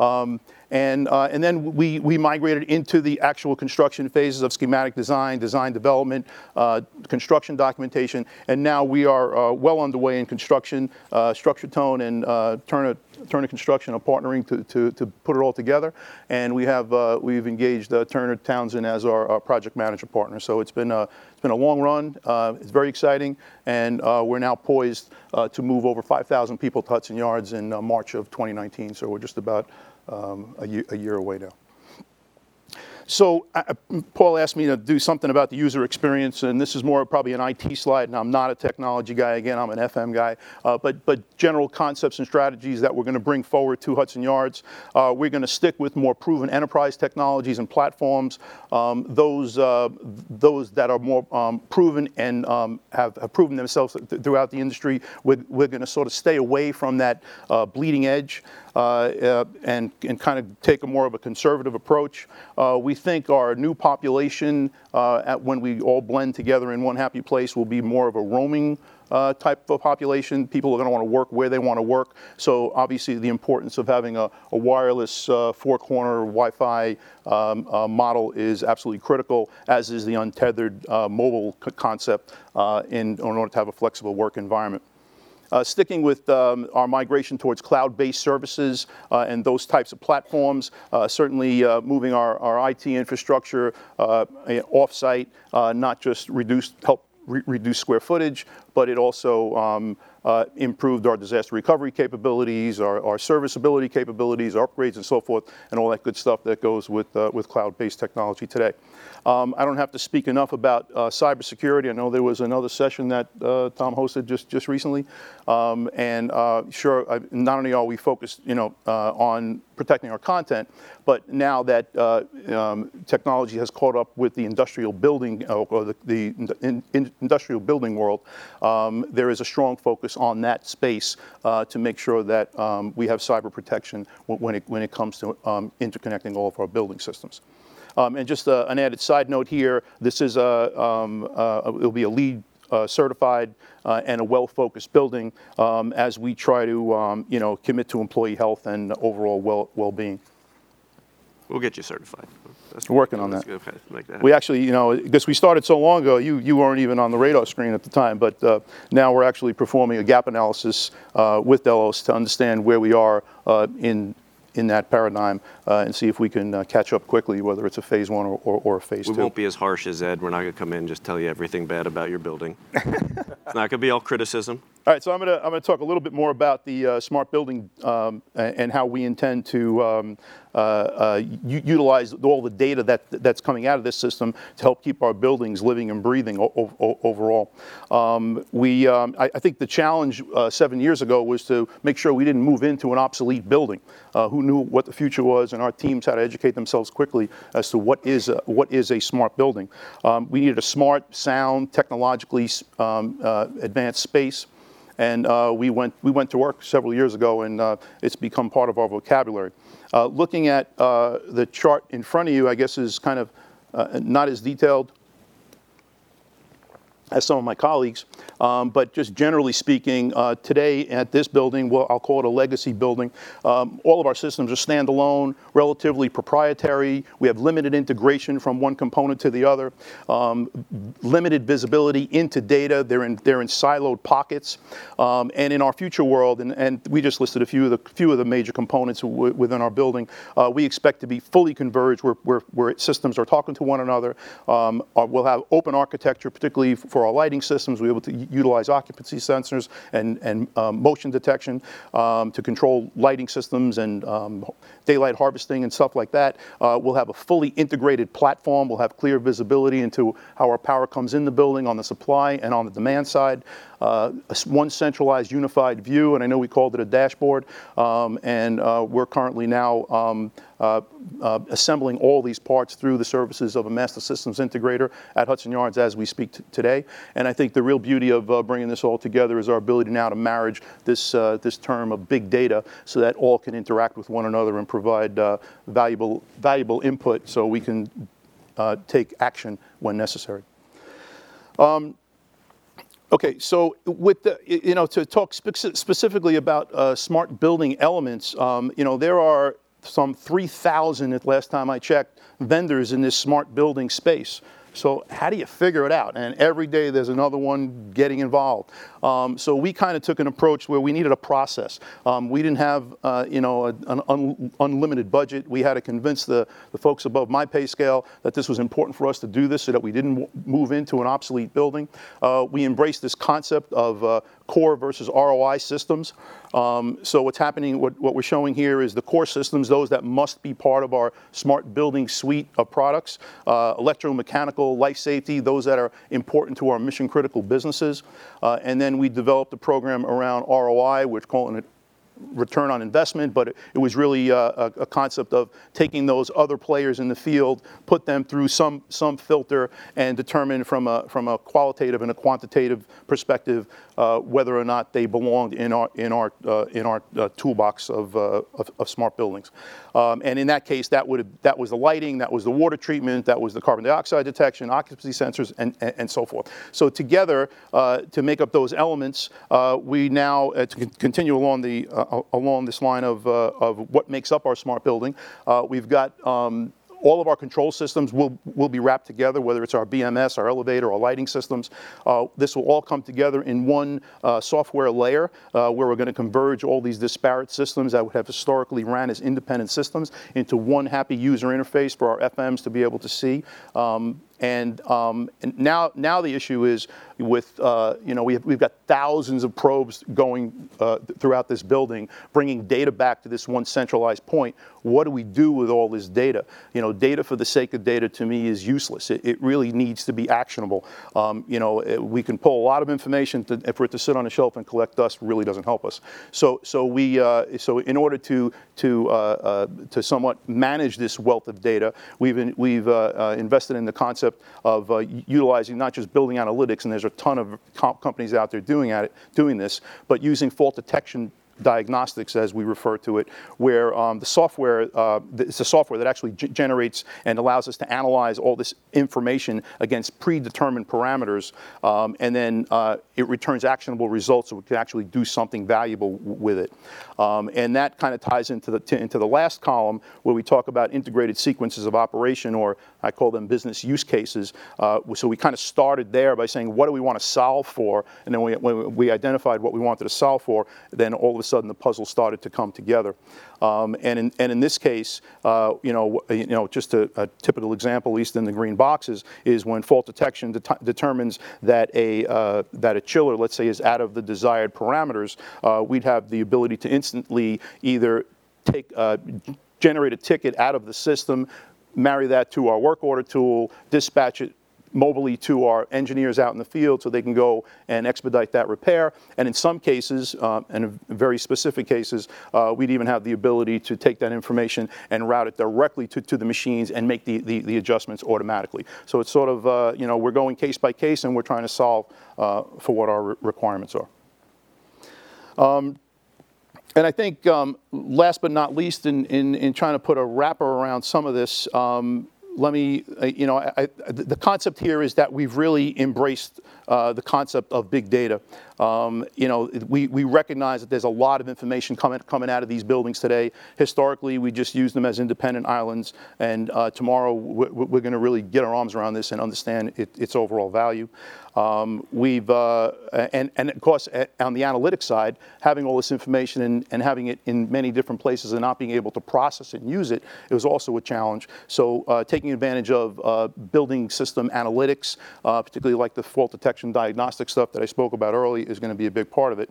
Um, and, uh, and then we, we migrated into the actual construction phases of schematic design, design development, uh, construction documentation, and now we are uh, well underway in construction. Uh, Structure Tone and uh, Turner, Turner Construction are partnering to, to, to put it all together, and we have, uh, we've engaged Turner Townsend as our, our, project manager partner. So it's been a, it's been a long run, it's very exciting, and we're now poised to move over 5,000 people to Hudson Yards in March of 2019. So we're just about um, a, year, a year away now. So uh, Paul asked me to do something about the user experience, and this is more probably an IT slide, and I'm not a technology guy. Again, I'm an FM guy. Uh, but, but general concepts and strategies that we're going to bring forward to Hudson Yards. Uh, we're going to stick with more proven enterprise technologies and platforms, um, those, uh, those that are more um, proven and um, have, have, proven themselves th- throughout the industry. We're, we're going to sort of stay away from that uh, bleeding edge. Uh, uh, and, and kind of take a more of a conservative approach. Uh, we think our new population, at, when we all blend together in one happy place, will be more of a roaming uh, type of population. People are going to want to work where they want to work. So obviously, the importance of having a, a wireless uh, four-corner Wi-Fi um, uh, model is absolutely critical, as is the untethered mobile concept in, in order to have a flexible work environment. Uh, sticking with um, our migration towards cloud-based services uh, and those types of platforms, uh, certainly uh, moving our, our IT infrastructure uh, off-site, not just reduce, help re- reduce square footage, but it also um, uh, improved our disaster recovery capabilities, our, our, serviceability capabilities, our upgrades, and so forth, and all that good stuff that goes with, uh, with cloud-based technology today. Um, I don't have to speak enough about uh, cybersecurity. I know there was another session that uh, Tom hosted just, just recently, um, and uh, sure, I, not only are we focused, you know, uh, on protecting our content, but now that um, technology has caught up with the industrial building or the, the in, in industrial building world, um, there is a strong focus on that space uh, to make sure that um, we have cyber protection when it, when it comes to um, interconnecting all of our building systems. Um, and just uh, an added side note here, this is a, um, uh, it'll be a LEED uh, certified uh, and a well-focused building um, as we try to, um, you know, commit to employee health and overall well, well-being. We'll get you certified. That's We're working on that. That We actually, you know, because we started so long ago, you, you weren't even on the radar screen at the time, but uh, now we're actually performing a gap analysis uh, with Delos to understand where we are uh, in in that paradigm uh, and see if we can uh, catch up quickly, whether it's a phase one or, or, or a phase we two. We won't be as harsh as Ed. We're not going to come in and just tell you everything bad about your building. it's not going to be all criticism. All right, so I'm going to I'm going to talk a little bit more about the uh, smart building um, and how we intend to um, uh, uh, utilize all the data that that's coming out of this system to help keep our buildings living and breathing overall. Um, we um, I, I think the challenge uh, seven years ago was to make sure we didn't move into an obsolete building. Uh, who knew what the future was, and our teams had to educate themselves quickly as to what is a, what is a smart building. Um, we needed a smart, sound, technologically um, uh, advanced space. And uh, we, went, we went to work several years ago, and uh, it's become part of our vocabulary. Uh, looking at uh, the chart in front of you, I guess is kind of uh, not as detailed as some of my colleagues. Um, but just generally speaking, uh, today at this building, well, I'll call it a legacy building, um, all of our systems are standalone, relatively proprietary. We have limited integration from one component to the other, um, limited visibility into data. They're in, they're in siloed pockets. Um, and in our future world, and, and we just listed a few of the, few of the major components w- within our building, uh, we expect to be fully converged where, where, where systems are talking to one another. Um, uh, we'll have open architecture, particularly for our lighting systems. We'll be able to utilize occupancy sensors and, and um, motion detection um, to control lighting systems and um, daylight harvesting and stuff like that. Uh, we'll have a fully integrated platform. We'll have clear visibility into how our power comes in the building on the supply and on the demand side. Uh, one centralized unified view, and I know we called it a dashboard, um, and uh, we're currently now um, uh, uh, assembling all these parts through the services of a master systems integrator at Hudson Yards as we speak t- today. And I think the real beauty of uh, bringing this all together is our ability now to marriage this, uh, this term of big data so that all can interact with one another and provide uh, valuable, valuable input so we can uh, take action when necessary. Okay, so with the, you know, to talk spec- specifically about uh, smart building elements, um, you know, there are some 3,000 at last time I checked vendors in this smart building space. So how do you figure it out? And every day there's another one getting involved. Um, so we kind of took an approach where we needed a process. Um, we didn't have, uh, you know, a- an un- unlimited budget. We had to convince the, the folks above my pay scale that this was important for us to do this so that we didn't w- move into an obsolete building. Uh, we embraced this concept of uh, core versus ROI systems. Um, so what's happening, what, what we're showing here is the core systems, those that must be part of our smart building suite of products, uh, electromechanical, life safety, those that are important to our mission critical businesses. Uh, and then we developed a program around ROI, we're calling it return on investment, but it, it was really uh, a, a concept of taking those other players in the field, put them through some some filter, and determine from a from a qualitative and a quantitative perspective whether or not they belonged in our in our uh, in our uh, toolbox of, uh, of, of smart buildings. Um, and in that case, that would that was the lighting, that was the water treatment, that was the carbon dioxide detection, occupancy sensors, and, and, and so forth. So together, uh, to make up those elements, uh, we now uh, to continue along the uh, along this line of uh, of what makes up our smart building. Uh, we've got. Um, all of our control systems will, will be wrapped together, whether it's our BMS, our elevator, our lighting systems. Uh, this will all come together in one uh, software layer uh, where we're going to converge all these disparate systems that would have historically ran as independent systems into one happy user interface for our FMs to be able to see. Um, and, um, and now, now the issue is with, uh, you know, we have, we've got thousands of probes going uh, th- throughout this building, bringing data back to this one centralized point. What do we do with all this data? You know, data for the sake of data to me is useless. It, it really needs to be actionable. Um, you know, eh, we can pull a lot of information to, for it to sit on a shelf and collect dust really doesn't help us. So, so we, uh, so in order to, to, uh, uh, to somewhat manage this wealth of data, we've, in, we've uh, invested in the concept of uh, utilizing not just building analytics, and there's a ton of comp- companies out there doing at it, doing this, but using fault detection diagnostics, as we refer to it, where um, the software, uh, it's a software that actually g- generates and allows us to analyze all this information against predetermined parameters, um, and then uh, it returns actionable results so we can actually do something valuable w- with it. Um, and that kind of ties into the, t- into the last column where we talk about integrated sequences of operation, or I call them business use cases. Uh, so we kind of started there by saying, what do we want to solve for? And then we, when we identified what we wanted to solve for, then all of a sudden the puzzle started to come together. Um, and, in, and in this case, uh, you, know, you know, just a, a, typical example, at least in the green boxes, is when fault detection det determines that a, uh, that a chiller, let's say, is out of the desired parameters, uh, we'd have the ability to instantly either take, uh, generate a ticket out of the system, marry that to our work order tool, dispatch it mobily to our engineers out in the field so they can go and expedite that repair. And in some cases, uh, and in very specific cases, uh, we'd even have the ability to take that information and route it directly to, to the machines and make the, the, the adjustments automatically. So it's sort of, uh, you know, we're going case by case and we're trying to solve uh, for what our re requirements are. Um, and I think um, last but not least, in, in, in, trying to put a wrapper around some of this, um, let me, uh, you know, I, I, the concept here is that we've really embraced uh, the concept of big data. Um, you know, we, we recognize that there's a lot of information coming, coming out of these buildings today. Historically, we just use them as independent islands, and uh, tomorrow we're, we're going to really get our arms around this and understand it, its overall value. Um, we've, uh, and, and of course, on the analytics side, having all this information and, and having it in many different places and not being able to process it and use it, it was also a challenge. So uh, taking advantage of uh, building system analytics, particularly like the fault detection diagnostic stuff that I spoke about earlier, is going to be a big part of it.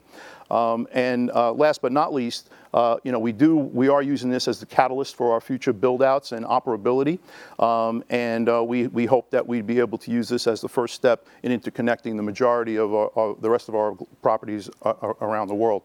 Um, and uh, last but not least, uh, you know, we do, we are using this as the catalyst for our future build-outs and operability. Um, and uh, we, we hope that we'd be able to use this as the first step in interconnecting the majority of our, our, the rest of our properties uh, around the world.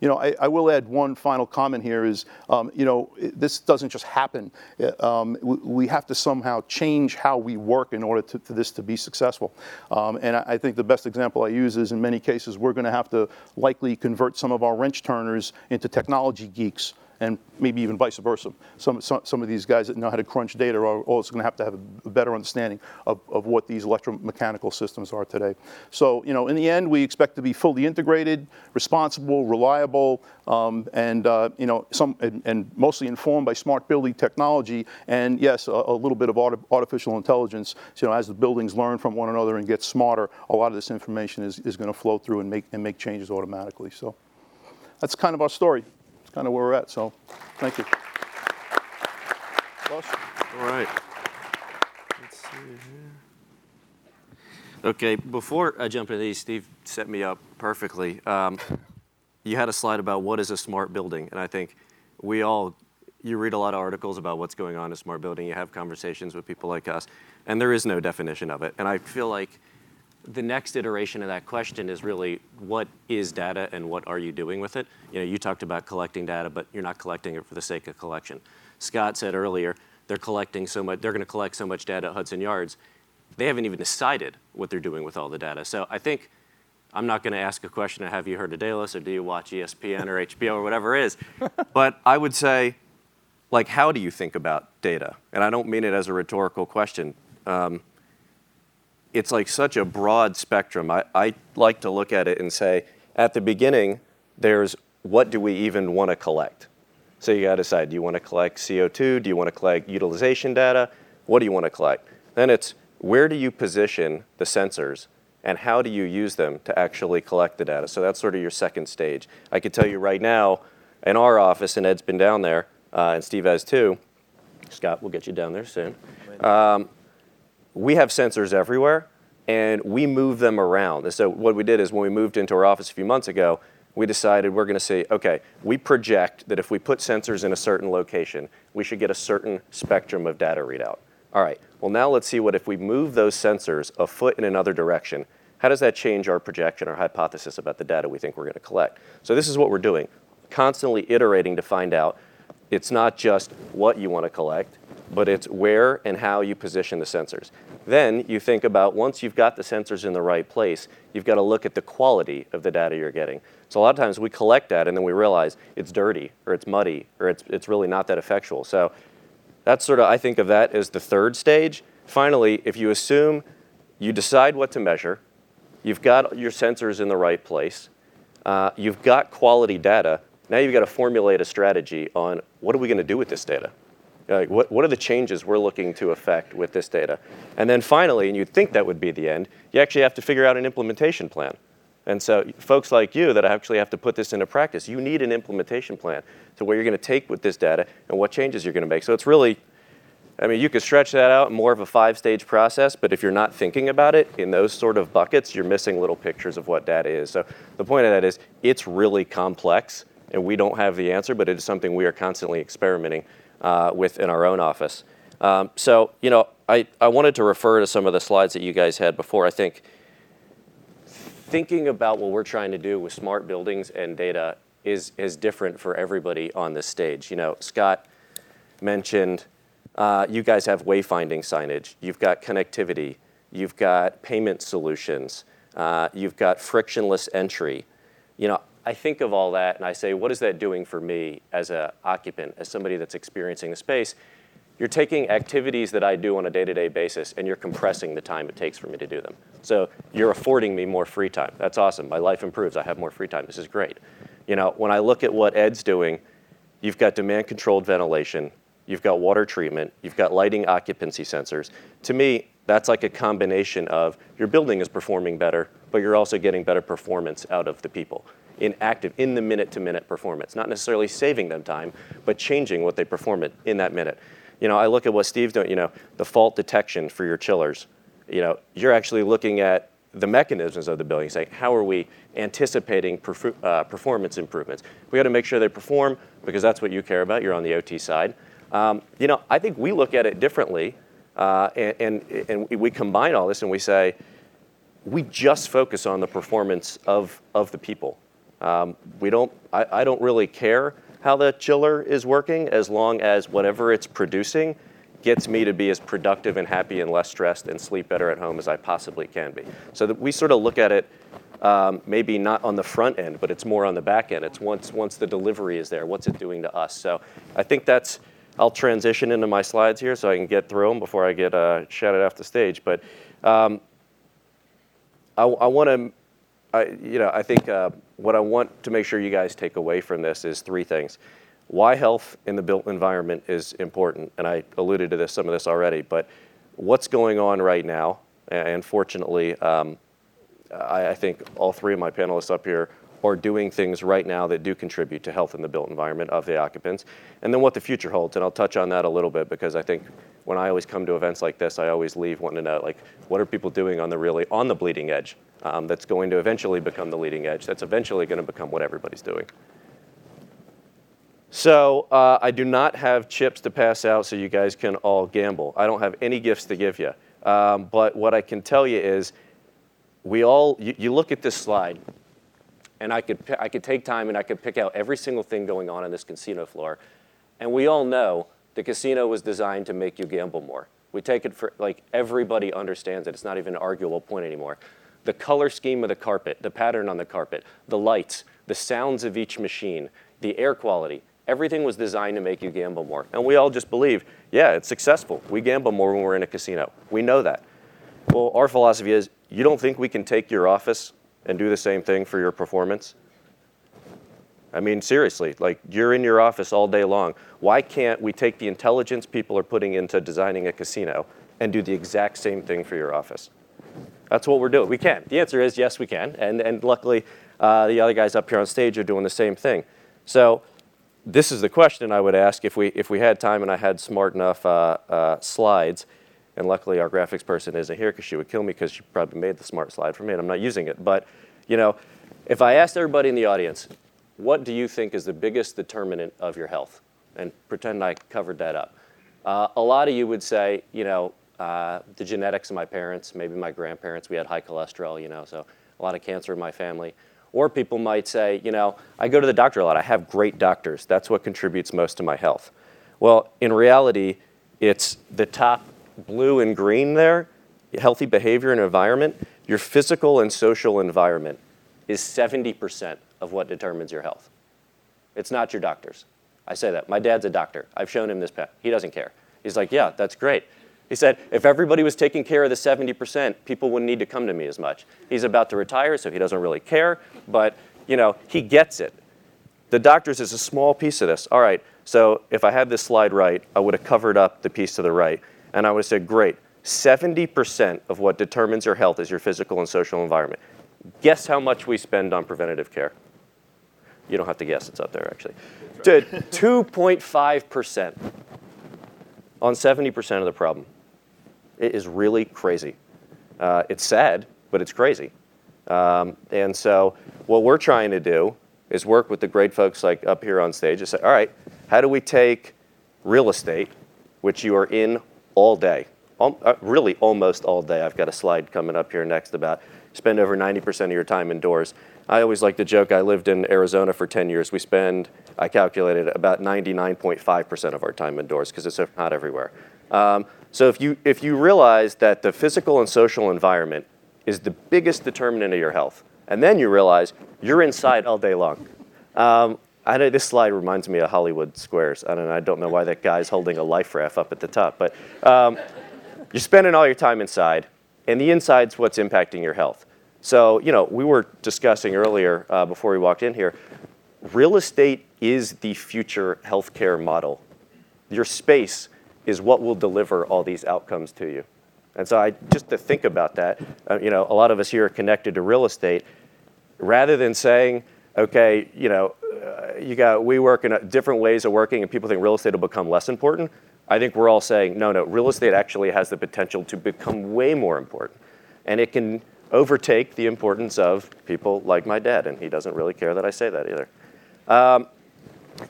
You know, I, I, will add one final comment here is, um, you know, this doesn't just happen. Um, we, have to somehow change how we work in order to, for this to be successful. Um, and I, I think the best example I use is in many cases we're going to have to likely convert some of our wrench turners into technology geeks and maybe even vice versa. Some, some, some of these guys that know how to crunch data are also going to have to have a better understanding of, of what these electromechanical systems are today. So, you know, in the end, we expect to be fully integrated, responsible, reliable, um, and, uh, you know, some, and, and, mostly informed by smart building technology, and yes, a, a little bit of artificial intelligence. So, you know, as the buildings learn from one another and get smarter, a lot of this information is, is going to flow through and make, and make changes automatically. So that's kind of our story. Kind of where we're at. So thank you. All right. Let's see here. Okay, before I jump into these, Steve set me up perfectly. Um, you had a slide about what is a smart building, and I think we all, you read a lot of articles about what's going on in smart building, you have conversations with people like us, and there is no definition of it. And I feel like the next iteration of that question is really what is data and what are you doing with it? You know, you talked about collecting data, but you're not collecting it for the sake of collection. Scott said earlier they're collecting so much, they're going to collect so much data at Hudson Yards. They haven't even decided what they're doing with all the data. So I think I'm not going to ask a question of have you heard of Delos or do you watch ESPN or HBO or whatever it is. but I would say, like, how do you think about data? And I don't mean it as a rhetorical question. Um, it's like such a broad spectrum. I, I like to look at it and say, at the beginning, there's what do we even want to collect? So you got to decide, do you want to collect CO2? Do you want to collect utilization data? What do you want to collect? Then it's where do you position the sensors and how do you use them to actually collect the data? So that's sort of your second stage. I can tell you right now, in our office, and Ed's been down there, uh, and Steve has too. Scott, we'll get you down there soon. Um, we have sensors everywhere and we move them around. And so what we did is when we moved into our office a few months ago, we decided we're going to say, okay, we project that if we put sensors in a certain location, we should get a certain spectrum of data readout. All right, well now let's see what if we move those sensors a foot in another direction, how does that change our projection, our hypothesis about the data we think we're going to collect? So this is what we're doing, constantly iterating to find out it's not just what you want to collect, but it's where and how you position the sensors. Then you think about once you've got the sensors in the right place, you've got to look at the quality of the data you're getting. So a lot of times we collect that and then we realize it's dirty or it's muddy or it's, it's really not that effectual. So that's sort of, I think of that as the third stage. Finally, if you assume you decide what to measure, you've got your sensors in the right place, uh, you've got quality data, now you've got to formulate a strategy on what are we going to do with this data? Like, what, what are the changes we're looking to affect with this data? And then finally, and you'd think that would be the end, you actually have to figure out an implementation plan. And so folks like you that actually have to put this into practice, you need an implementation plan to where you're going to take with this data and what changes you're going to make. So it's really, I mean, you could stretch that out more of a five-stage process, but if you're not thinking about it in those sort of buckets, you're missing little pictures of what data is. So the point of that is it's really complex, and we don't have the answer, but it is something we are constantly experimenting uh, with in our own office. Um, so, you know, I, I wanted to refer to some of the slides that you guys had before. I think thinking about what we're trying to do with smart buildings and data is, is different for everybody on this stage. You know, Scott mentioned uh, you guys have wayfinding signage, you've got connectivity, you've got payment solutions, uh, you've got frictionless entry. You know, I think of all that and I say, what is that doing for me as an occupant, as somebody that's experiencing the space? You're taking activities that I do on a day-to-day basis and you're compressing the time it takes for me to do them. So you're affording me more free time. That's awesome. My life improves. I have more free time. This is great. You know, when I look at what Ed's doing, you've got demand-controlled ventilation, you've got water treatment, you've got lighting occupancy sensors. To me, that's like a combination of your building is performing better, but you're also getting better performance out of the people in active, in the minute-to-minute performance. Not necessarily saving them time, but changing what they perform in that minute. You know, I look at what Steve's doing, you know, the fault detection for your chillers. You know, you're actually looking at the mechanisms of the building, saying how are we anticipating uh, performance improvements? We got to make sure they perform because that's what you care about. You're on the OT side. Um, you know, I think we look at it differently, uh, and, and, and we combine all this and we say we just focus on the performance of, of the people. Um, we don't, I, I don't really care how the chiller is working as long as whatever it's producing gets me to be as productive and happy and less stressed and sleep better at home as I possibly can be. So that we sort of look at it um, maybe not on the front end, but it's more on the back end. It's once once the delivery is there, what's it doing to us? So I think that's. I'll transition into my slides here so I can get through them before I get uh, shouted off the stage. But um, I, I want to I, you know, I think uh, what I want to make sure you guys take away from this is three things. Why health in the built environment is important, and I alluded to this some of this already. But what's going on right now, and fortunately, um, I, I think all three of my panelists up here are doing things right now that do contribute to health in the built environment of the occupants, and then what the future holds. And I'll touch on that a little bit because I think when I always come to events like this, I always leave wanting to know like what are people doing on the really on the bleeding edge um, that's going to eventually become the leading edge. That's eventually going to become what everybody's doing. So uh, I do not have chips to pass out so you guys can all gamble. I don't have any gifts to give you. Um, but what I can tell you is we all, you, you look at this slide, and I could, I could take time and I could pick out every single thing going on in this casino floor. And we all know the casino was designed to make you gamble more. We take it for, like, everybody understands it. It's not even an arguable point anymore. The color scheme of the carpet, the pattern on the carpet, the lights, the sounds of each machine, the air quality, everything was designed to make you gamble more. And we all just believe, yeah, it's successful. We gamble more when we're in a casino. We know that. Well, our philosophy is you don't think we can take your office and do the same thing for your performance? I mean, seriously, like you're in your office all day long. Why can't we take the intelligence people are putting into designing a casino and do the exact same thing for your office? That's what we're doing. We can. The answer is yes, we can. And, and luckily, uh, the other guys up here on stage are doing the same thing. So this is the question I would ask if we, if we had time and I had smart enough uh, uh, slides. And luckily, our graphics person isn't here because she would kill me because she probably made the smart slide for me and I'm not using it. But, you know, if I asked everybody in the audience, what do you think is the biggest determinant of your health? And pretend I covered that up. Uh, a lot of you would say, you know, uh, the genetics of my parents, maybe my grandparents, we had high cholesterol, you know, so a lot of cancer in my family. Or people might say, you know, I go to the doctor a lot. I have great doctors. That's what contributes most to my health. Well, in reality, it's the top blue and green there, healthy behavior and environment, your physical and social environment is 70% of what determines your health. It's not your doctors. I say that. My dad's a doctor. I've shown him this pen. He doesn't care. He's like, yeah, that's great. He said, if everybody was taking care of the 70%, people wouldn't need to come to me as much. He's about to retire, so he doesn't really care, but you know, he gets it. The doctors is a small piece of this. All right, so if I had this slide right, I would have covered up the piece to the right. And I would have said, great, 70% of what determines your health is your physical and social environment. Guess how much we spend on preventative care? You don't have to guess, it's up there actually. To 2.5% on 70% of the problem. It is really crazy. Uh, it's sad, but it's crazy. Um, and so, what we're trying to do is work with the great folks like up here on stage and say, all right, how do we take real estate, which you are in all day, al- uh, really almost all day? I've got a slide coming up here next about spend over 90% of your time indoors. I always like to joke, I lived in Arizona for 10 years. We spend, I calculated, about 99.5% of our time indoors because it's not everywhere. Um, so if you, if you realize that the physical and social environment is the biggest determinant of your health, and then you realize you're inside all day long. Um, I know this slide reminds me of Hollywood Squares. I don't know, I don't know why that guy's holding a life raft up at the top, but um, you're spending all your time inside, and the inside's what's impacting your health. So, you know, we were discussing earlier uh, before we walked in here, real estate is the future healthcare model. Your space is what will deliver all these outcomes to you. And so I just to think about that, uh, you know, a lot of us here are connected to real estate. Rather than saying, okay, you know, uh, you got we work in different ways of working, and people think real estate will become less important. I think we're all saying, no, no, real estate actually has the potential to become way more important, and it can overtake the importance of people like my dad, and he doesn't really care that I say that either. Um,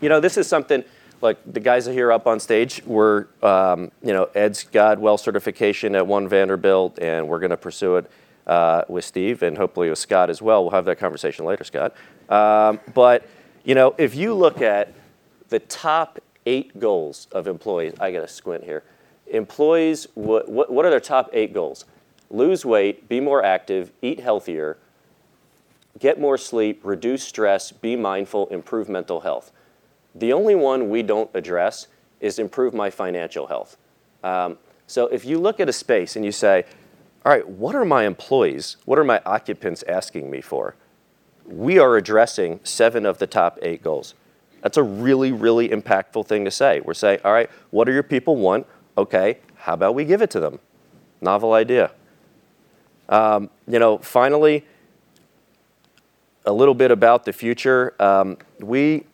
you know, this is something like the guys here up on stage were, um, you know, Ed's got well certification at one Vanderbilt, and we're going to pursue it uh, with Steve and hopefully with Scott as well. We'll have that conversation later, Scott. Um, but, you know, if you look at the top eight goals of employees, I got to squint here. Employees, what, what, what are their top eight goals? Lose weight, be more active, eat healthier, get more sleep, reduce stress, be mindful, improve mental health. The only one we don't address is improve my financial health. Um, so if you look at a space and you say, all right, what are my employees, what are my occupants asking me for? We are addressing seven of the top eight goals. That's a really, really impactful thing to say. We're saying, all right, what do your people want? Okay, how about we give it to them? Novel idea. Um, you know, finally, a little bit about the future. Um, we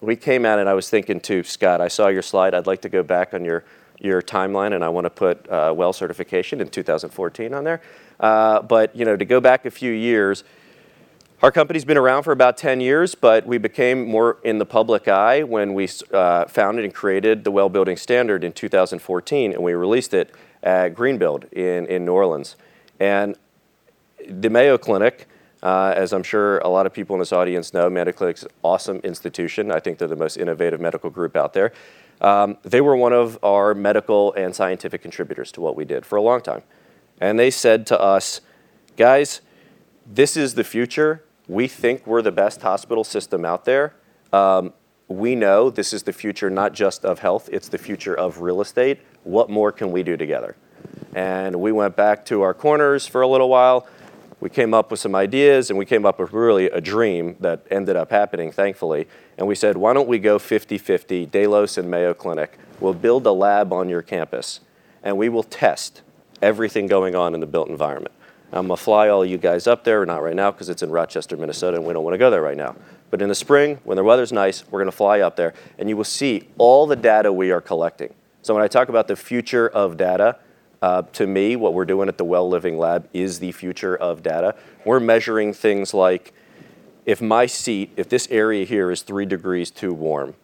we came at it. I was thinking too, Scott. I saw your slide. I'd like to go back on your your timeline, and I want to put uh, well certification in 2014 on there. Uh, but you know, to go back a few years, our company's been around for about 10 years, but we became more in the public eye when we uh, founded and created the Well Building Standard in 2014, and we released it at Greenbuild in in New Orleans. And the Mayo Clinic, uh, as I'm sure a lot of people in this audience know, Mayo Clinic's an awesome institution. I think they're the most innovative medical group out there. Um, they were one of our medical and scientific contributors to what we did for a long time. And they said to us, guys, this is the future. We think we're the best hospital system out there. Um, we know this is the future not just of health, it's the future of real estate. What more can we do together? And we went back to our corners for a little while. We came up with some ideas and we came up with really a dream that ended up happening, thankfully. And we said, why don't we go 50 50, Delos and Mayo Clinic? We'll build a lab on your campus and we will test everything going on in the built environment. I'm gonna fly all you guys up there, not right now because it's in Rochester, Minnesota, and we don't wanna go there right now. But in the spring, when the weather's nice, we're gonna fly up there and you will see all the data we are collecting. So when I talk about the future of data, uh, to me, what we're doing at the Well Living Lab is the future of data. We're measuring things like if my seat, if this area here is three degrees too warm,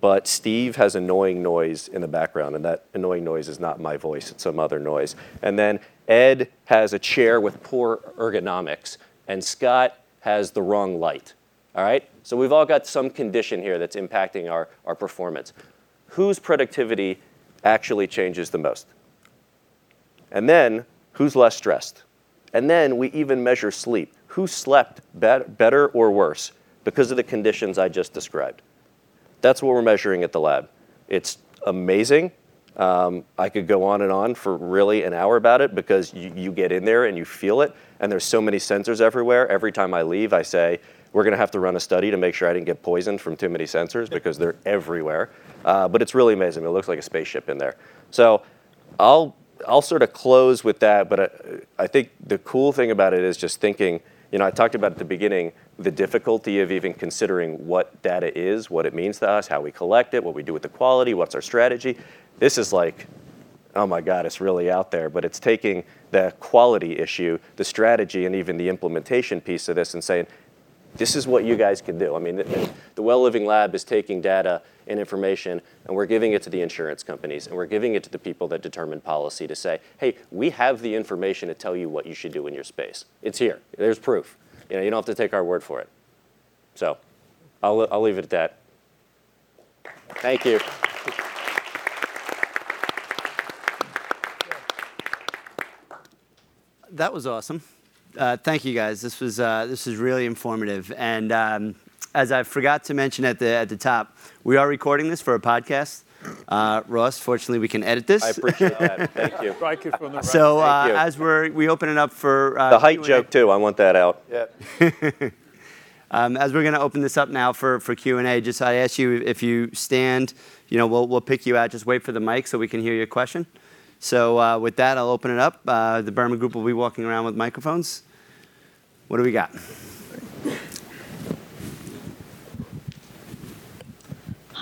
but Steve has annoying noise in the background, and that annoying noise is not my voice, it's some other noise. And then Ed has a chair with poor ergonomics, and Scott has the wrong light. All right? So we've all got some condition here that's impacting our, our performance. Whose productivity actually changes the most? And then, who's less stressed? And then we even measure sleep. Who slept better or worse because of the conditions I just described? That's what we're measuring at the lab. It's amazing. Um, I could go on and on for really an hour about it because you, you get in there and you feel it, and there's so many sensors everywhere. Every time I leave, I say, we're going to have to run a study to make sure I didn't get poisoned from too many sensors because they're everywhere. Uh, but it's really amazing. It looks like a spaceship in there. So I'll I'll sort of close with that, but I, I, think the cool thing about it is just thinking, You know, I talked about at the beginning the difficulty of even considering what data is, what it means to us, how we collect it, what we do with the quality, what's our strategy. This is like, oh my God, it's really out there. But it's taking the quality issue, the strategy, and even the implementation piece of this and saying, this is what you guys can do. I mean, the, the Well Living Lab is taking data and information, and we're giving it to the insurance companies, and we're giving it to the people that determine policy to say, hey, we have the information to tell you what you should do in your space. It's here. There's proof. You know, you don't have to take our word for it. So, I'll, I'll leave it at that. Thank you. That was awesome. Uh, thank you guys. This was uh, this was really informative. And um, as I forgot to mention at the at the top, we are recording this for a podcast. Uh, Ross, fortunately, we can edit this. I appreciate that. Thank you. Strike it from the record. so uh, Thank you. as we're we open it up for uh, The height Q&A. joke, too, I want that out. Um, as we're going to open this up now for, for Q&A, just I ask you if you stand, you know, we'll, we'll pick you out. Just wait for the mic so we can hear your question. So uh, with that, I'll open it up. Uh, the Berman Group will be walking around with microphones. What do we got?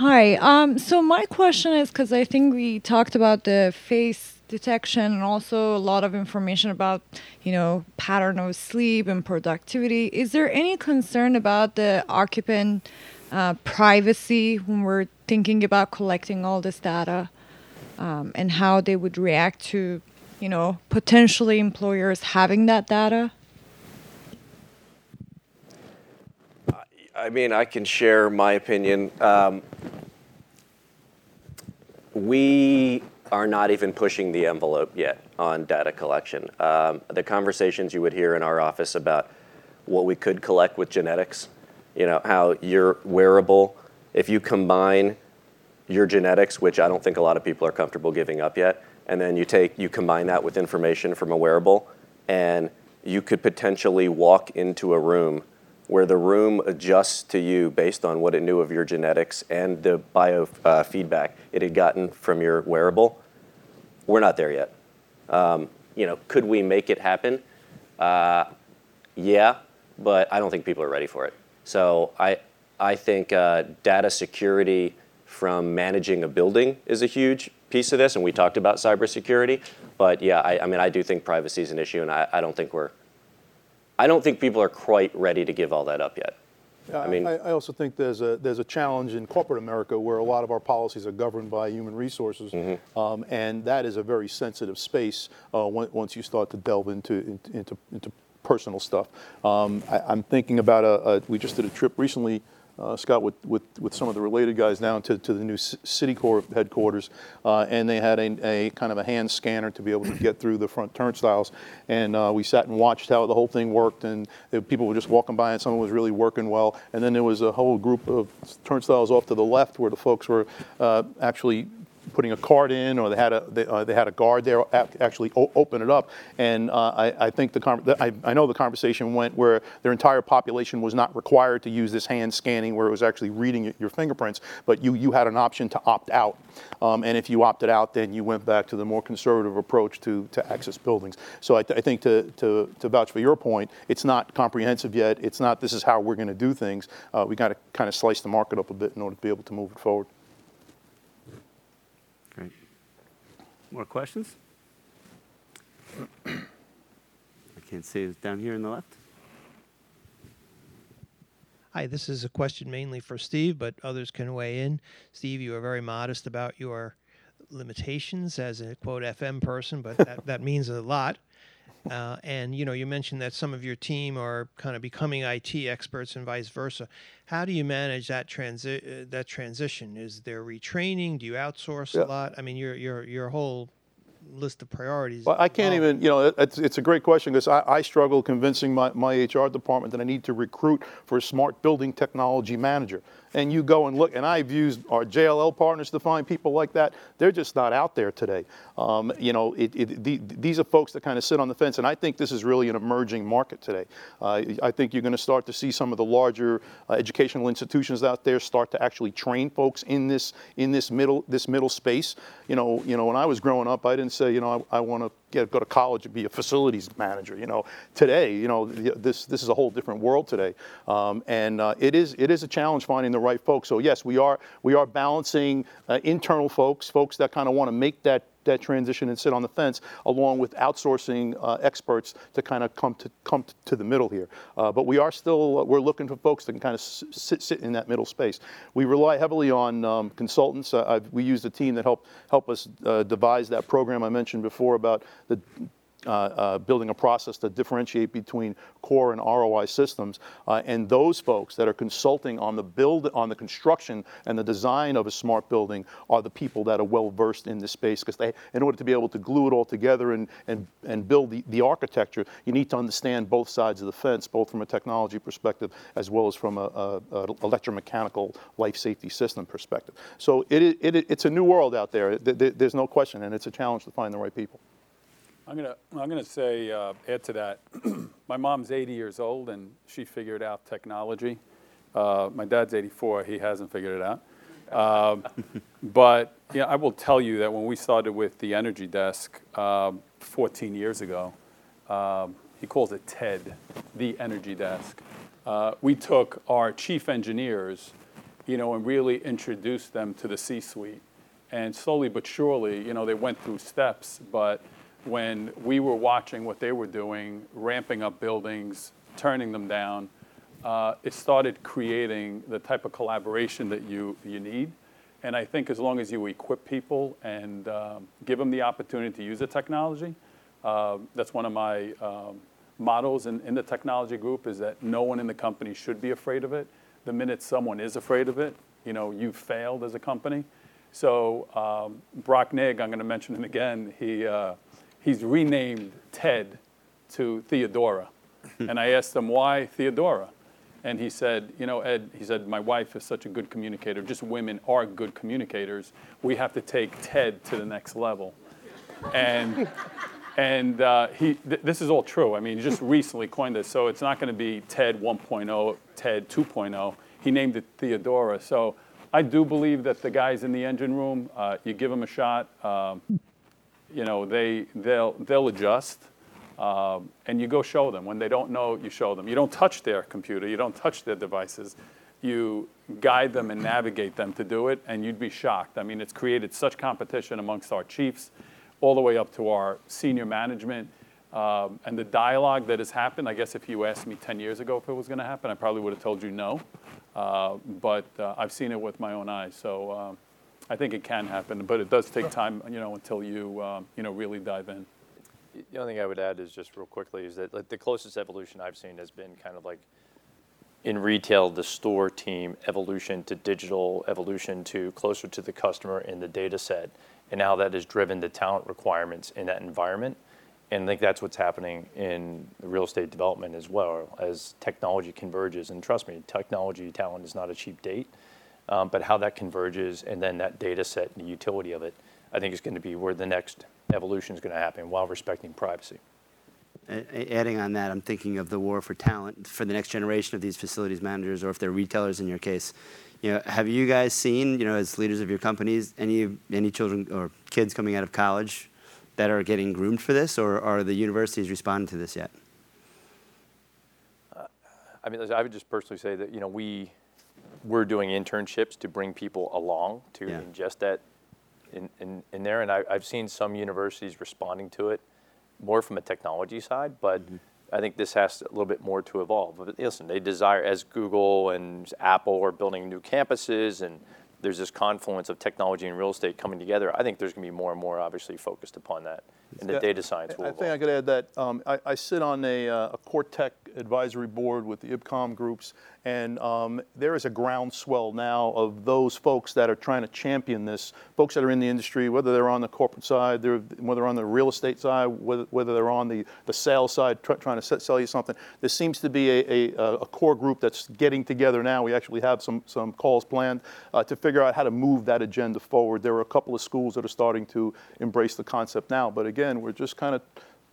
Hi. Um, so my question is because I think we talked about the face detection and also a lot of information about, you know, pattern of sleep and productivity. Is there any concern about the occupant uh, privacy when we're thinking about collecting all this data um, and how they would react to, you know, potentially employers having that data? I mean, I can share my opinion. Um, we are not even pushing the envelope yet on data collection. Um, the conversations you would hear in our office about what we could collect with genetics, you know, how your wearable, if you combine your genetics, which I don't think a lot of people are comfortable giving up yet, and then you take you combine that with information from a wearable, and you could potentially walk into a room where the room adjusts to you based on what it knew of your genetics and the biofeedback it had gotten from your wearable. We're not there yet. Um, you know, could we make it happen? Uh, yeah, but I don't think people are ready for it. So I, I think uh, data security from managing a building is a huge piece of this, and we talked about cybersecurity. But yeah, I, I mean, I do think privacy is an issue, and I, I don't think we're, I don't think people are quite ready to give all that up yet. Yeah, I mean- I, I also think there's a there's a challenge in corporate America where a lot of our policies are governed by human resources, Mm-hmm. um, and that is a very sensitive space uh, once you start to delve into into into, personal stuff. Um, I, I'm thinking about a, a we just did a trip recently. Uh, Scott, with, with, with some of the related guys down to, to the new Citicorp headquarters, uh, and they had a, a kind of a hand scanner to be able to get through the front turnstiles. And uh, we sat and watched how the whole thing worked, and people were just walking by, and someone was really working well. And then there was a whole group of turnstiles off to the left where the folks were uh, actually putting a card in, or they had a they, uh, they had a guard there actually o- open it up. And uh, I, I think the con- I, I know the conversation went where their entire population was not required to use this hand scanning, where it was actually reading your fingerprints, but you you had an option to opt out. Um, and if you opted out, then you went back to the more conservative approach to, to access buildings. So I, th- I think to, to, to vouch for your point, it's not comprehensive yet. It's not this is how we're going to do things. Uh, we got to kind of slice the market up a bit in order to be able to move it forward. More questions? I can't see it down here on the left. Hi, this is a question mainly for Steve, but others can weigh in. Steve, you are very modest about your limitations as a quote FM person, but that, that means a lot. Uh, and you know, you mentioned that some of your team are kind of becoming IT experts and vice versa. How do you manage that transi- uh, that transition? Is there retraining? Do you outsource Yeah. a lot? I mean, your your your whole list of priorities. Well, I can't even, you know, it's, it's a great question because I, I struggle convincing my, my HR department that I need to recruit for a smart building technology manager. And you go and look, and I've used our JLL partners to find people like that. They're just not out there today. Um, you know, it, it, the, these are folks that kind of sit on the fence, and I think this is really an emerging market today. Uh, I think you're going to start to see some of the larger uh, educational institutions out there start to actually train folks in this in this middle this middle space. You know, you know, when I was growing up, I didn't say, you know, I, I want to get, go to college and be a facilities manager. You know, today, you know, this this is a whole different world today, um, and uh, it is it is a challenge finding the right folks. So yes, we are we are balancing uh, internal folks, folks that kind of want to make that that transition and sit on the fence, along with outsourcing uh, experts to kind of come to come to the middle here. Uh, but we are still we're looking for folks that can kind of sit sit in that middle space. We rely heavily on um, consultants. Uh, we use a team that help help us uh, devise that program I mentioned before about the uh, uh, building a process to differentiate between core and ROI systems. Uh, and those folks that are consulting on the build, on the construction and the design of a smart building are the people that are well versed in this space because they, in order to be able to glue it all together and, and, and build the, the architecture, you need to understand both sides of the fence, both from a technology perspective as well as from a, a, a electromechanical life safety system perspective. So it, it, it's a new world out there. There's no question, and it's a challenge to find the right people. I'm gonna I'm gonna say uh, add to that. my mom's 80 years old and she figured out technology. Uh, my dad's 84. He hasn't figured it out. Um, but yeah, I will tell you that when we started with the energy desk um, 14 years ago, um, he calls it TED, the energy desk. Uh, we took our chief engineers, you know, and really introduced them to the C-suite. And slowly but surely, you know, they went through steps, but when we were watching what they were doing, ramping up buildings, turning them down, uh, it started creating the type of collaboration that you, you need. And I think as long as you equip people and um, give them the opportunity to use the technology, uh, that's one of my um, in, in the technology group is that no one in the company should be afraid of it. The minute someone is afraid of it, you know, you've failed as a company. So um, Brock Nigg, I'm going to mention him again. He uh, he's renamed Ted to Theodora. and I asked him, why Theodora? And he said, you know, Ed, he said, my wife is such a good communicator. Just women are good communicators. We have to take Ted to the next level. And, and uh, he, th- this is all true. I mean, he just recently coined this. So it's not going to be Ted 1.0, Ted 2.0. He named it Theodora. So I do believe that the guys in the engine room, uh, you give them a shot. Um, you know, they, they'll, they'll adjust. Uh, and you go show them. When they don't know, you show them. You don't touch their computer, you don't touch their devices. You guide them and navigate them to do it, and you'd be shocked. I mean, it's created such competition amongst our chiefs, all the way up to our senior management. Um, and the dialogue that has happened, I guess if you asked me 10 years ago if it was going to happen, I probably would have told you no. Uh, but uh, I've seen it with my own eyes. So um, I think it can happen, but it does take time, you know, until you, um, you know, really dive in. The only thing I would add is just real quickly is that like, the closest evolution I've seen has been kind of like in retail, the store team evolution to digital evolution to closer to the customer in the data set, and how that has driven the talent requirements in that environment. And I think that's what's happening in real estate development as well as technology converges. And trust me, technology talent is not a cheap date but how that converges and then that data set and the utility of it, I think is going to be where the next evolution is going to happen while respecting privacy. Adding on that, I'm thinking of the war for talent for the next generation of these facilities managers, or if they're retailers in your case. You know, have you guys seen, you know, as leaders of your companies, any any children or kids coming out of college that are getting groomed for this, or are the universities responding to this yet? Uh, I mean, I would just personally say that you know we we're doing internships to bring people along to yeah. ingest that in, in, in there. And I, have seen some universities responding to it more from a technology side, but mm-hmm. I think this has a little bit more to evolve. But listen, they desire, as Google and Apple are building new campuses and there's this confluence of technology and real estate coming together. I think there's going to be more and more obviously focused upon that, and the yeah, data science will. I think I could add that um, I, I, sit on a, uh, a core tech advisory board with the IBCOM groups, and um, there is a groundswell now of those folks that are trying to champion this, folks that are in the industry, whether they're on the corporate side, whether they're, whether on the real estate side, whether, whether they're on the, the sales side, tr- trying to sell you something. There seems to be a, a, a, core group that's getting together now. We actually have some, some calls planned uh, to figure out how to move that agenda forward. There are a couple of schools that are starting to embrace the concept now, but again, we're just kind of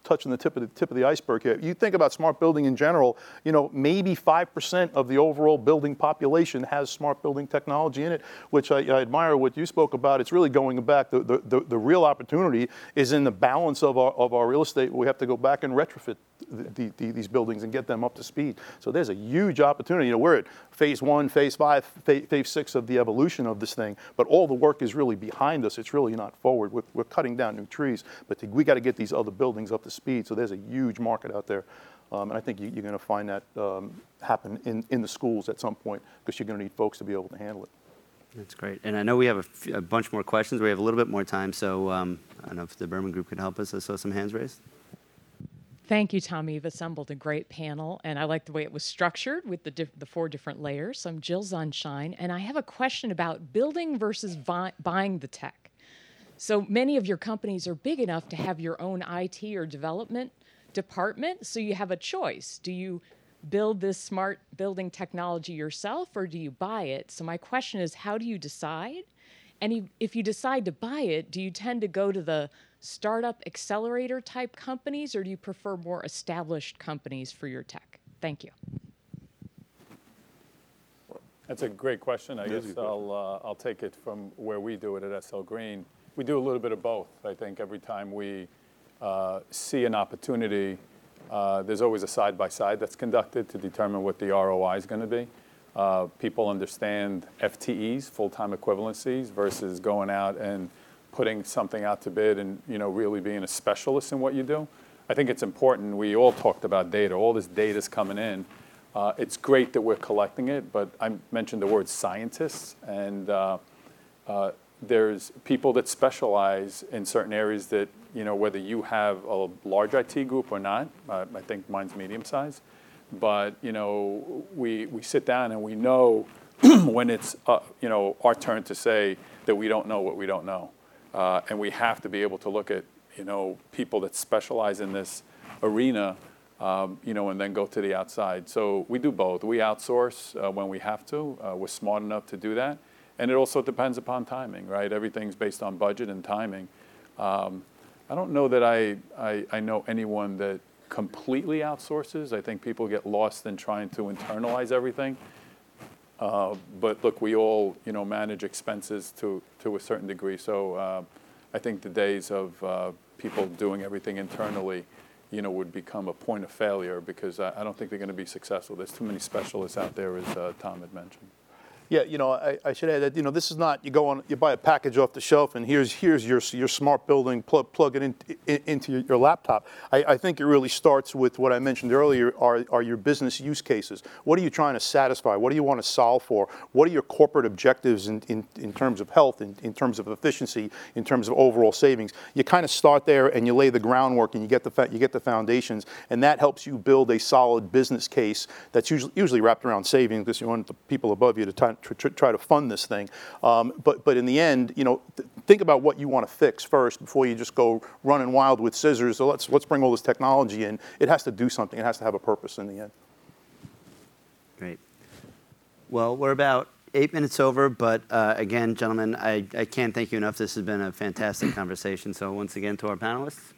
touching the tip of the tip of the iceberg here. You think about smart building in general. You know, maybe five percent of the overall building population has smart building technology in it, which I, I admire what you spoke about. It's really going back. The, the, the, the real opportunity is in the balance of our of our real estate. We have to go back and retrofit the, the, these buildings and get them up to speed. So there's a huge opportunity. You know, we're at phase one, phase five, phase, six of the evolution of this thing, but all the work is really behind us. It's really not forward. We're, we're cutting down new trees, but we got to get these other buildings up to speed. So there's a huge market out there. Um, and I think you, are going to find that um, happen in, in the schools at some point because you're going to need folks to be able to handle it. That's great. And I know we have a, f- a bunch more questions. We have a little bit more time, so um, I don't know if the Berman Group could help us. I saw some hands raised. Thank you, Tommy. You've assembled a great panel, and I like the way it was structured with the, diff- the four different layers. So I'm Jill Sunshine, and I have a question about building versus vi- buying the tech. So many of your companies are big enough to have your own IT or development department, so you have a choice. Do you build this smart building technology yourself, or do you buy it? So my question is, how do you decide? And if you decide to buy it, do you tend to go to the startup accelerator type companies, or do you prefer more established companies for your tech? Thank you. That's a great question. I guess I'll, uh, I'll take it from where we do it at SL Green. We do a little bit of both. I think every time we uh, see an opportunity, uh, there's always a side by side that's conducted to determine what the ROI is going to be. Uh, people understand FTEs, full time equivalencies, versus going out and putting something out to bid and you know really being a specialist in what you do. I think it's important. We all talked about data. All this data is coming in. Uh, it's great that we're collecting it, but I mentioned the word scientists, and uh, uh, there's people that specialize in certain areas that you know whether you have a large IT group or not. Uh, I think mine's medium size, but you know we we sit down and we know when it's uh, you know our turn to say that we don't know what we don't know. Uh, and we have to be able to look at, you know, people that specialize in this arena, um, you know, and then go to the outside. So we do both. We outsource uh, when we have to. Uh, we're smart enough to do that. And it also depends upon timing, right? Everything's based on budget and timing. Um, I don't know that I, I, I know anyone that completely outsources. I think people get lost in trying to internalize everything. Uh, but look, we all, you know, manage expenses to, a certain degree. So uh, I think the days of uh, people doing everything internally, you know, would become a point of failure because I, don't think they're going to be successful. There's too many specialists out there, as Tom had mentioned. Yeah, you know, I, I, should add that you know this is not you go on you buy a package off the shelf and here's here's your your smart building plug plug it in, in, into your, your laptop. I, I, think it really starts with what I mentioned earlier are are your business use cases. What are you trying to satisfy? What do you want to solve for? What are your corporate objectives in, in, in terms of health, in, in terms of efficiency, in terms of overall savings? You kind of start there and you lay the groundwork and you get the you get the foundations and that helps you build a solid business case that's usually usually wrapped around savings because you want the people above you to try, try to fund this thing. Um, but, but in the end, you know, th- think about what you want to fix first before you just go running wild with scissors. So let's, let's bring all this technology in. It has to do something. It has to have a purpose in the end. Great. Well, we're about eight minutes over, but uh, again, gentlemen, I, I can't thank you enough. This has been a fantastic conversation. So once again, to our panelists,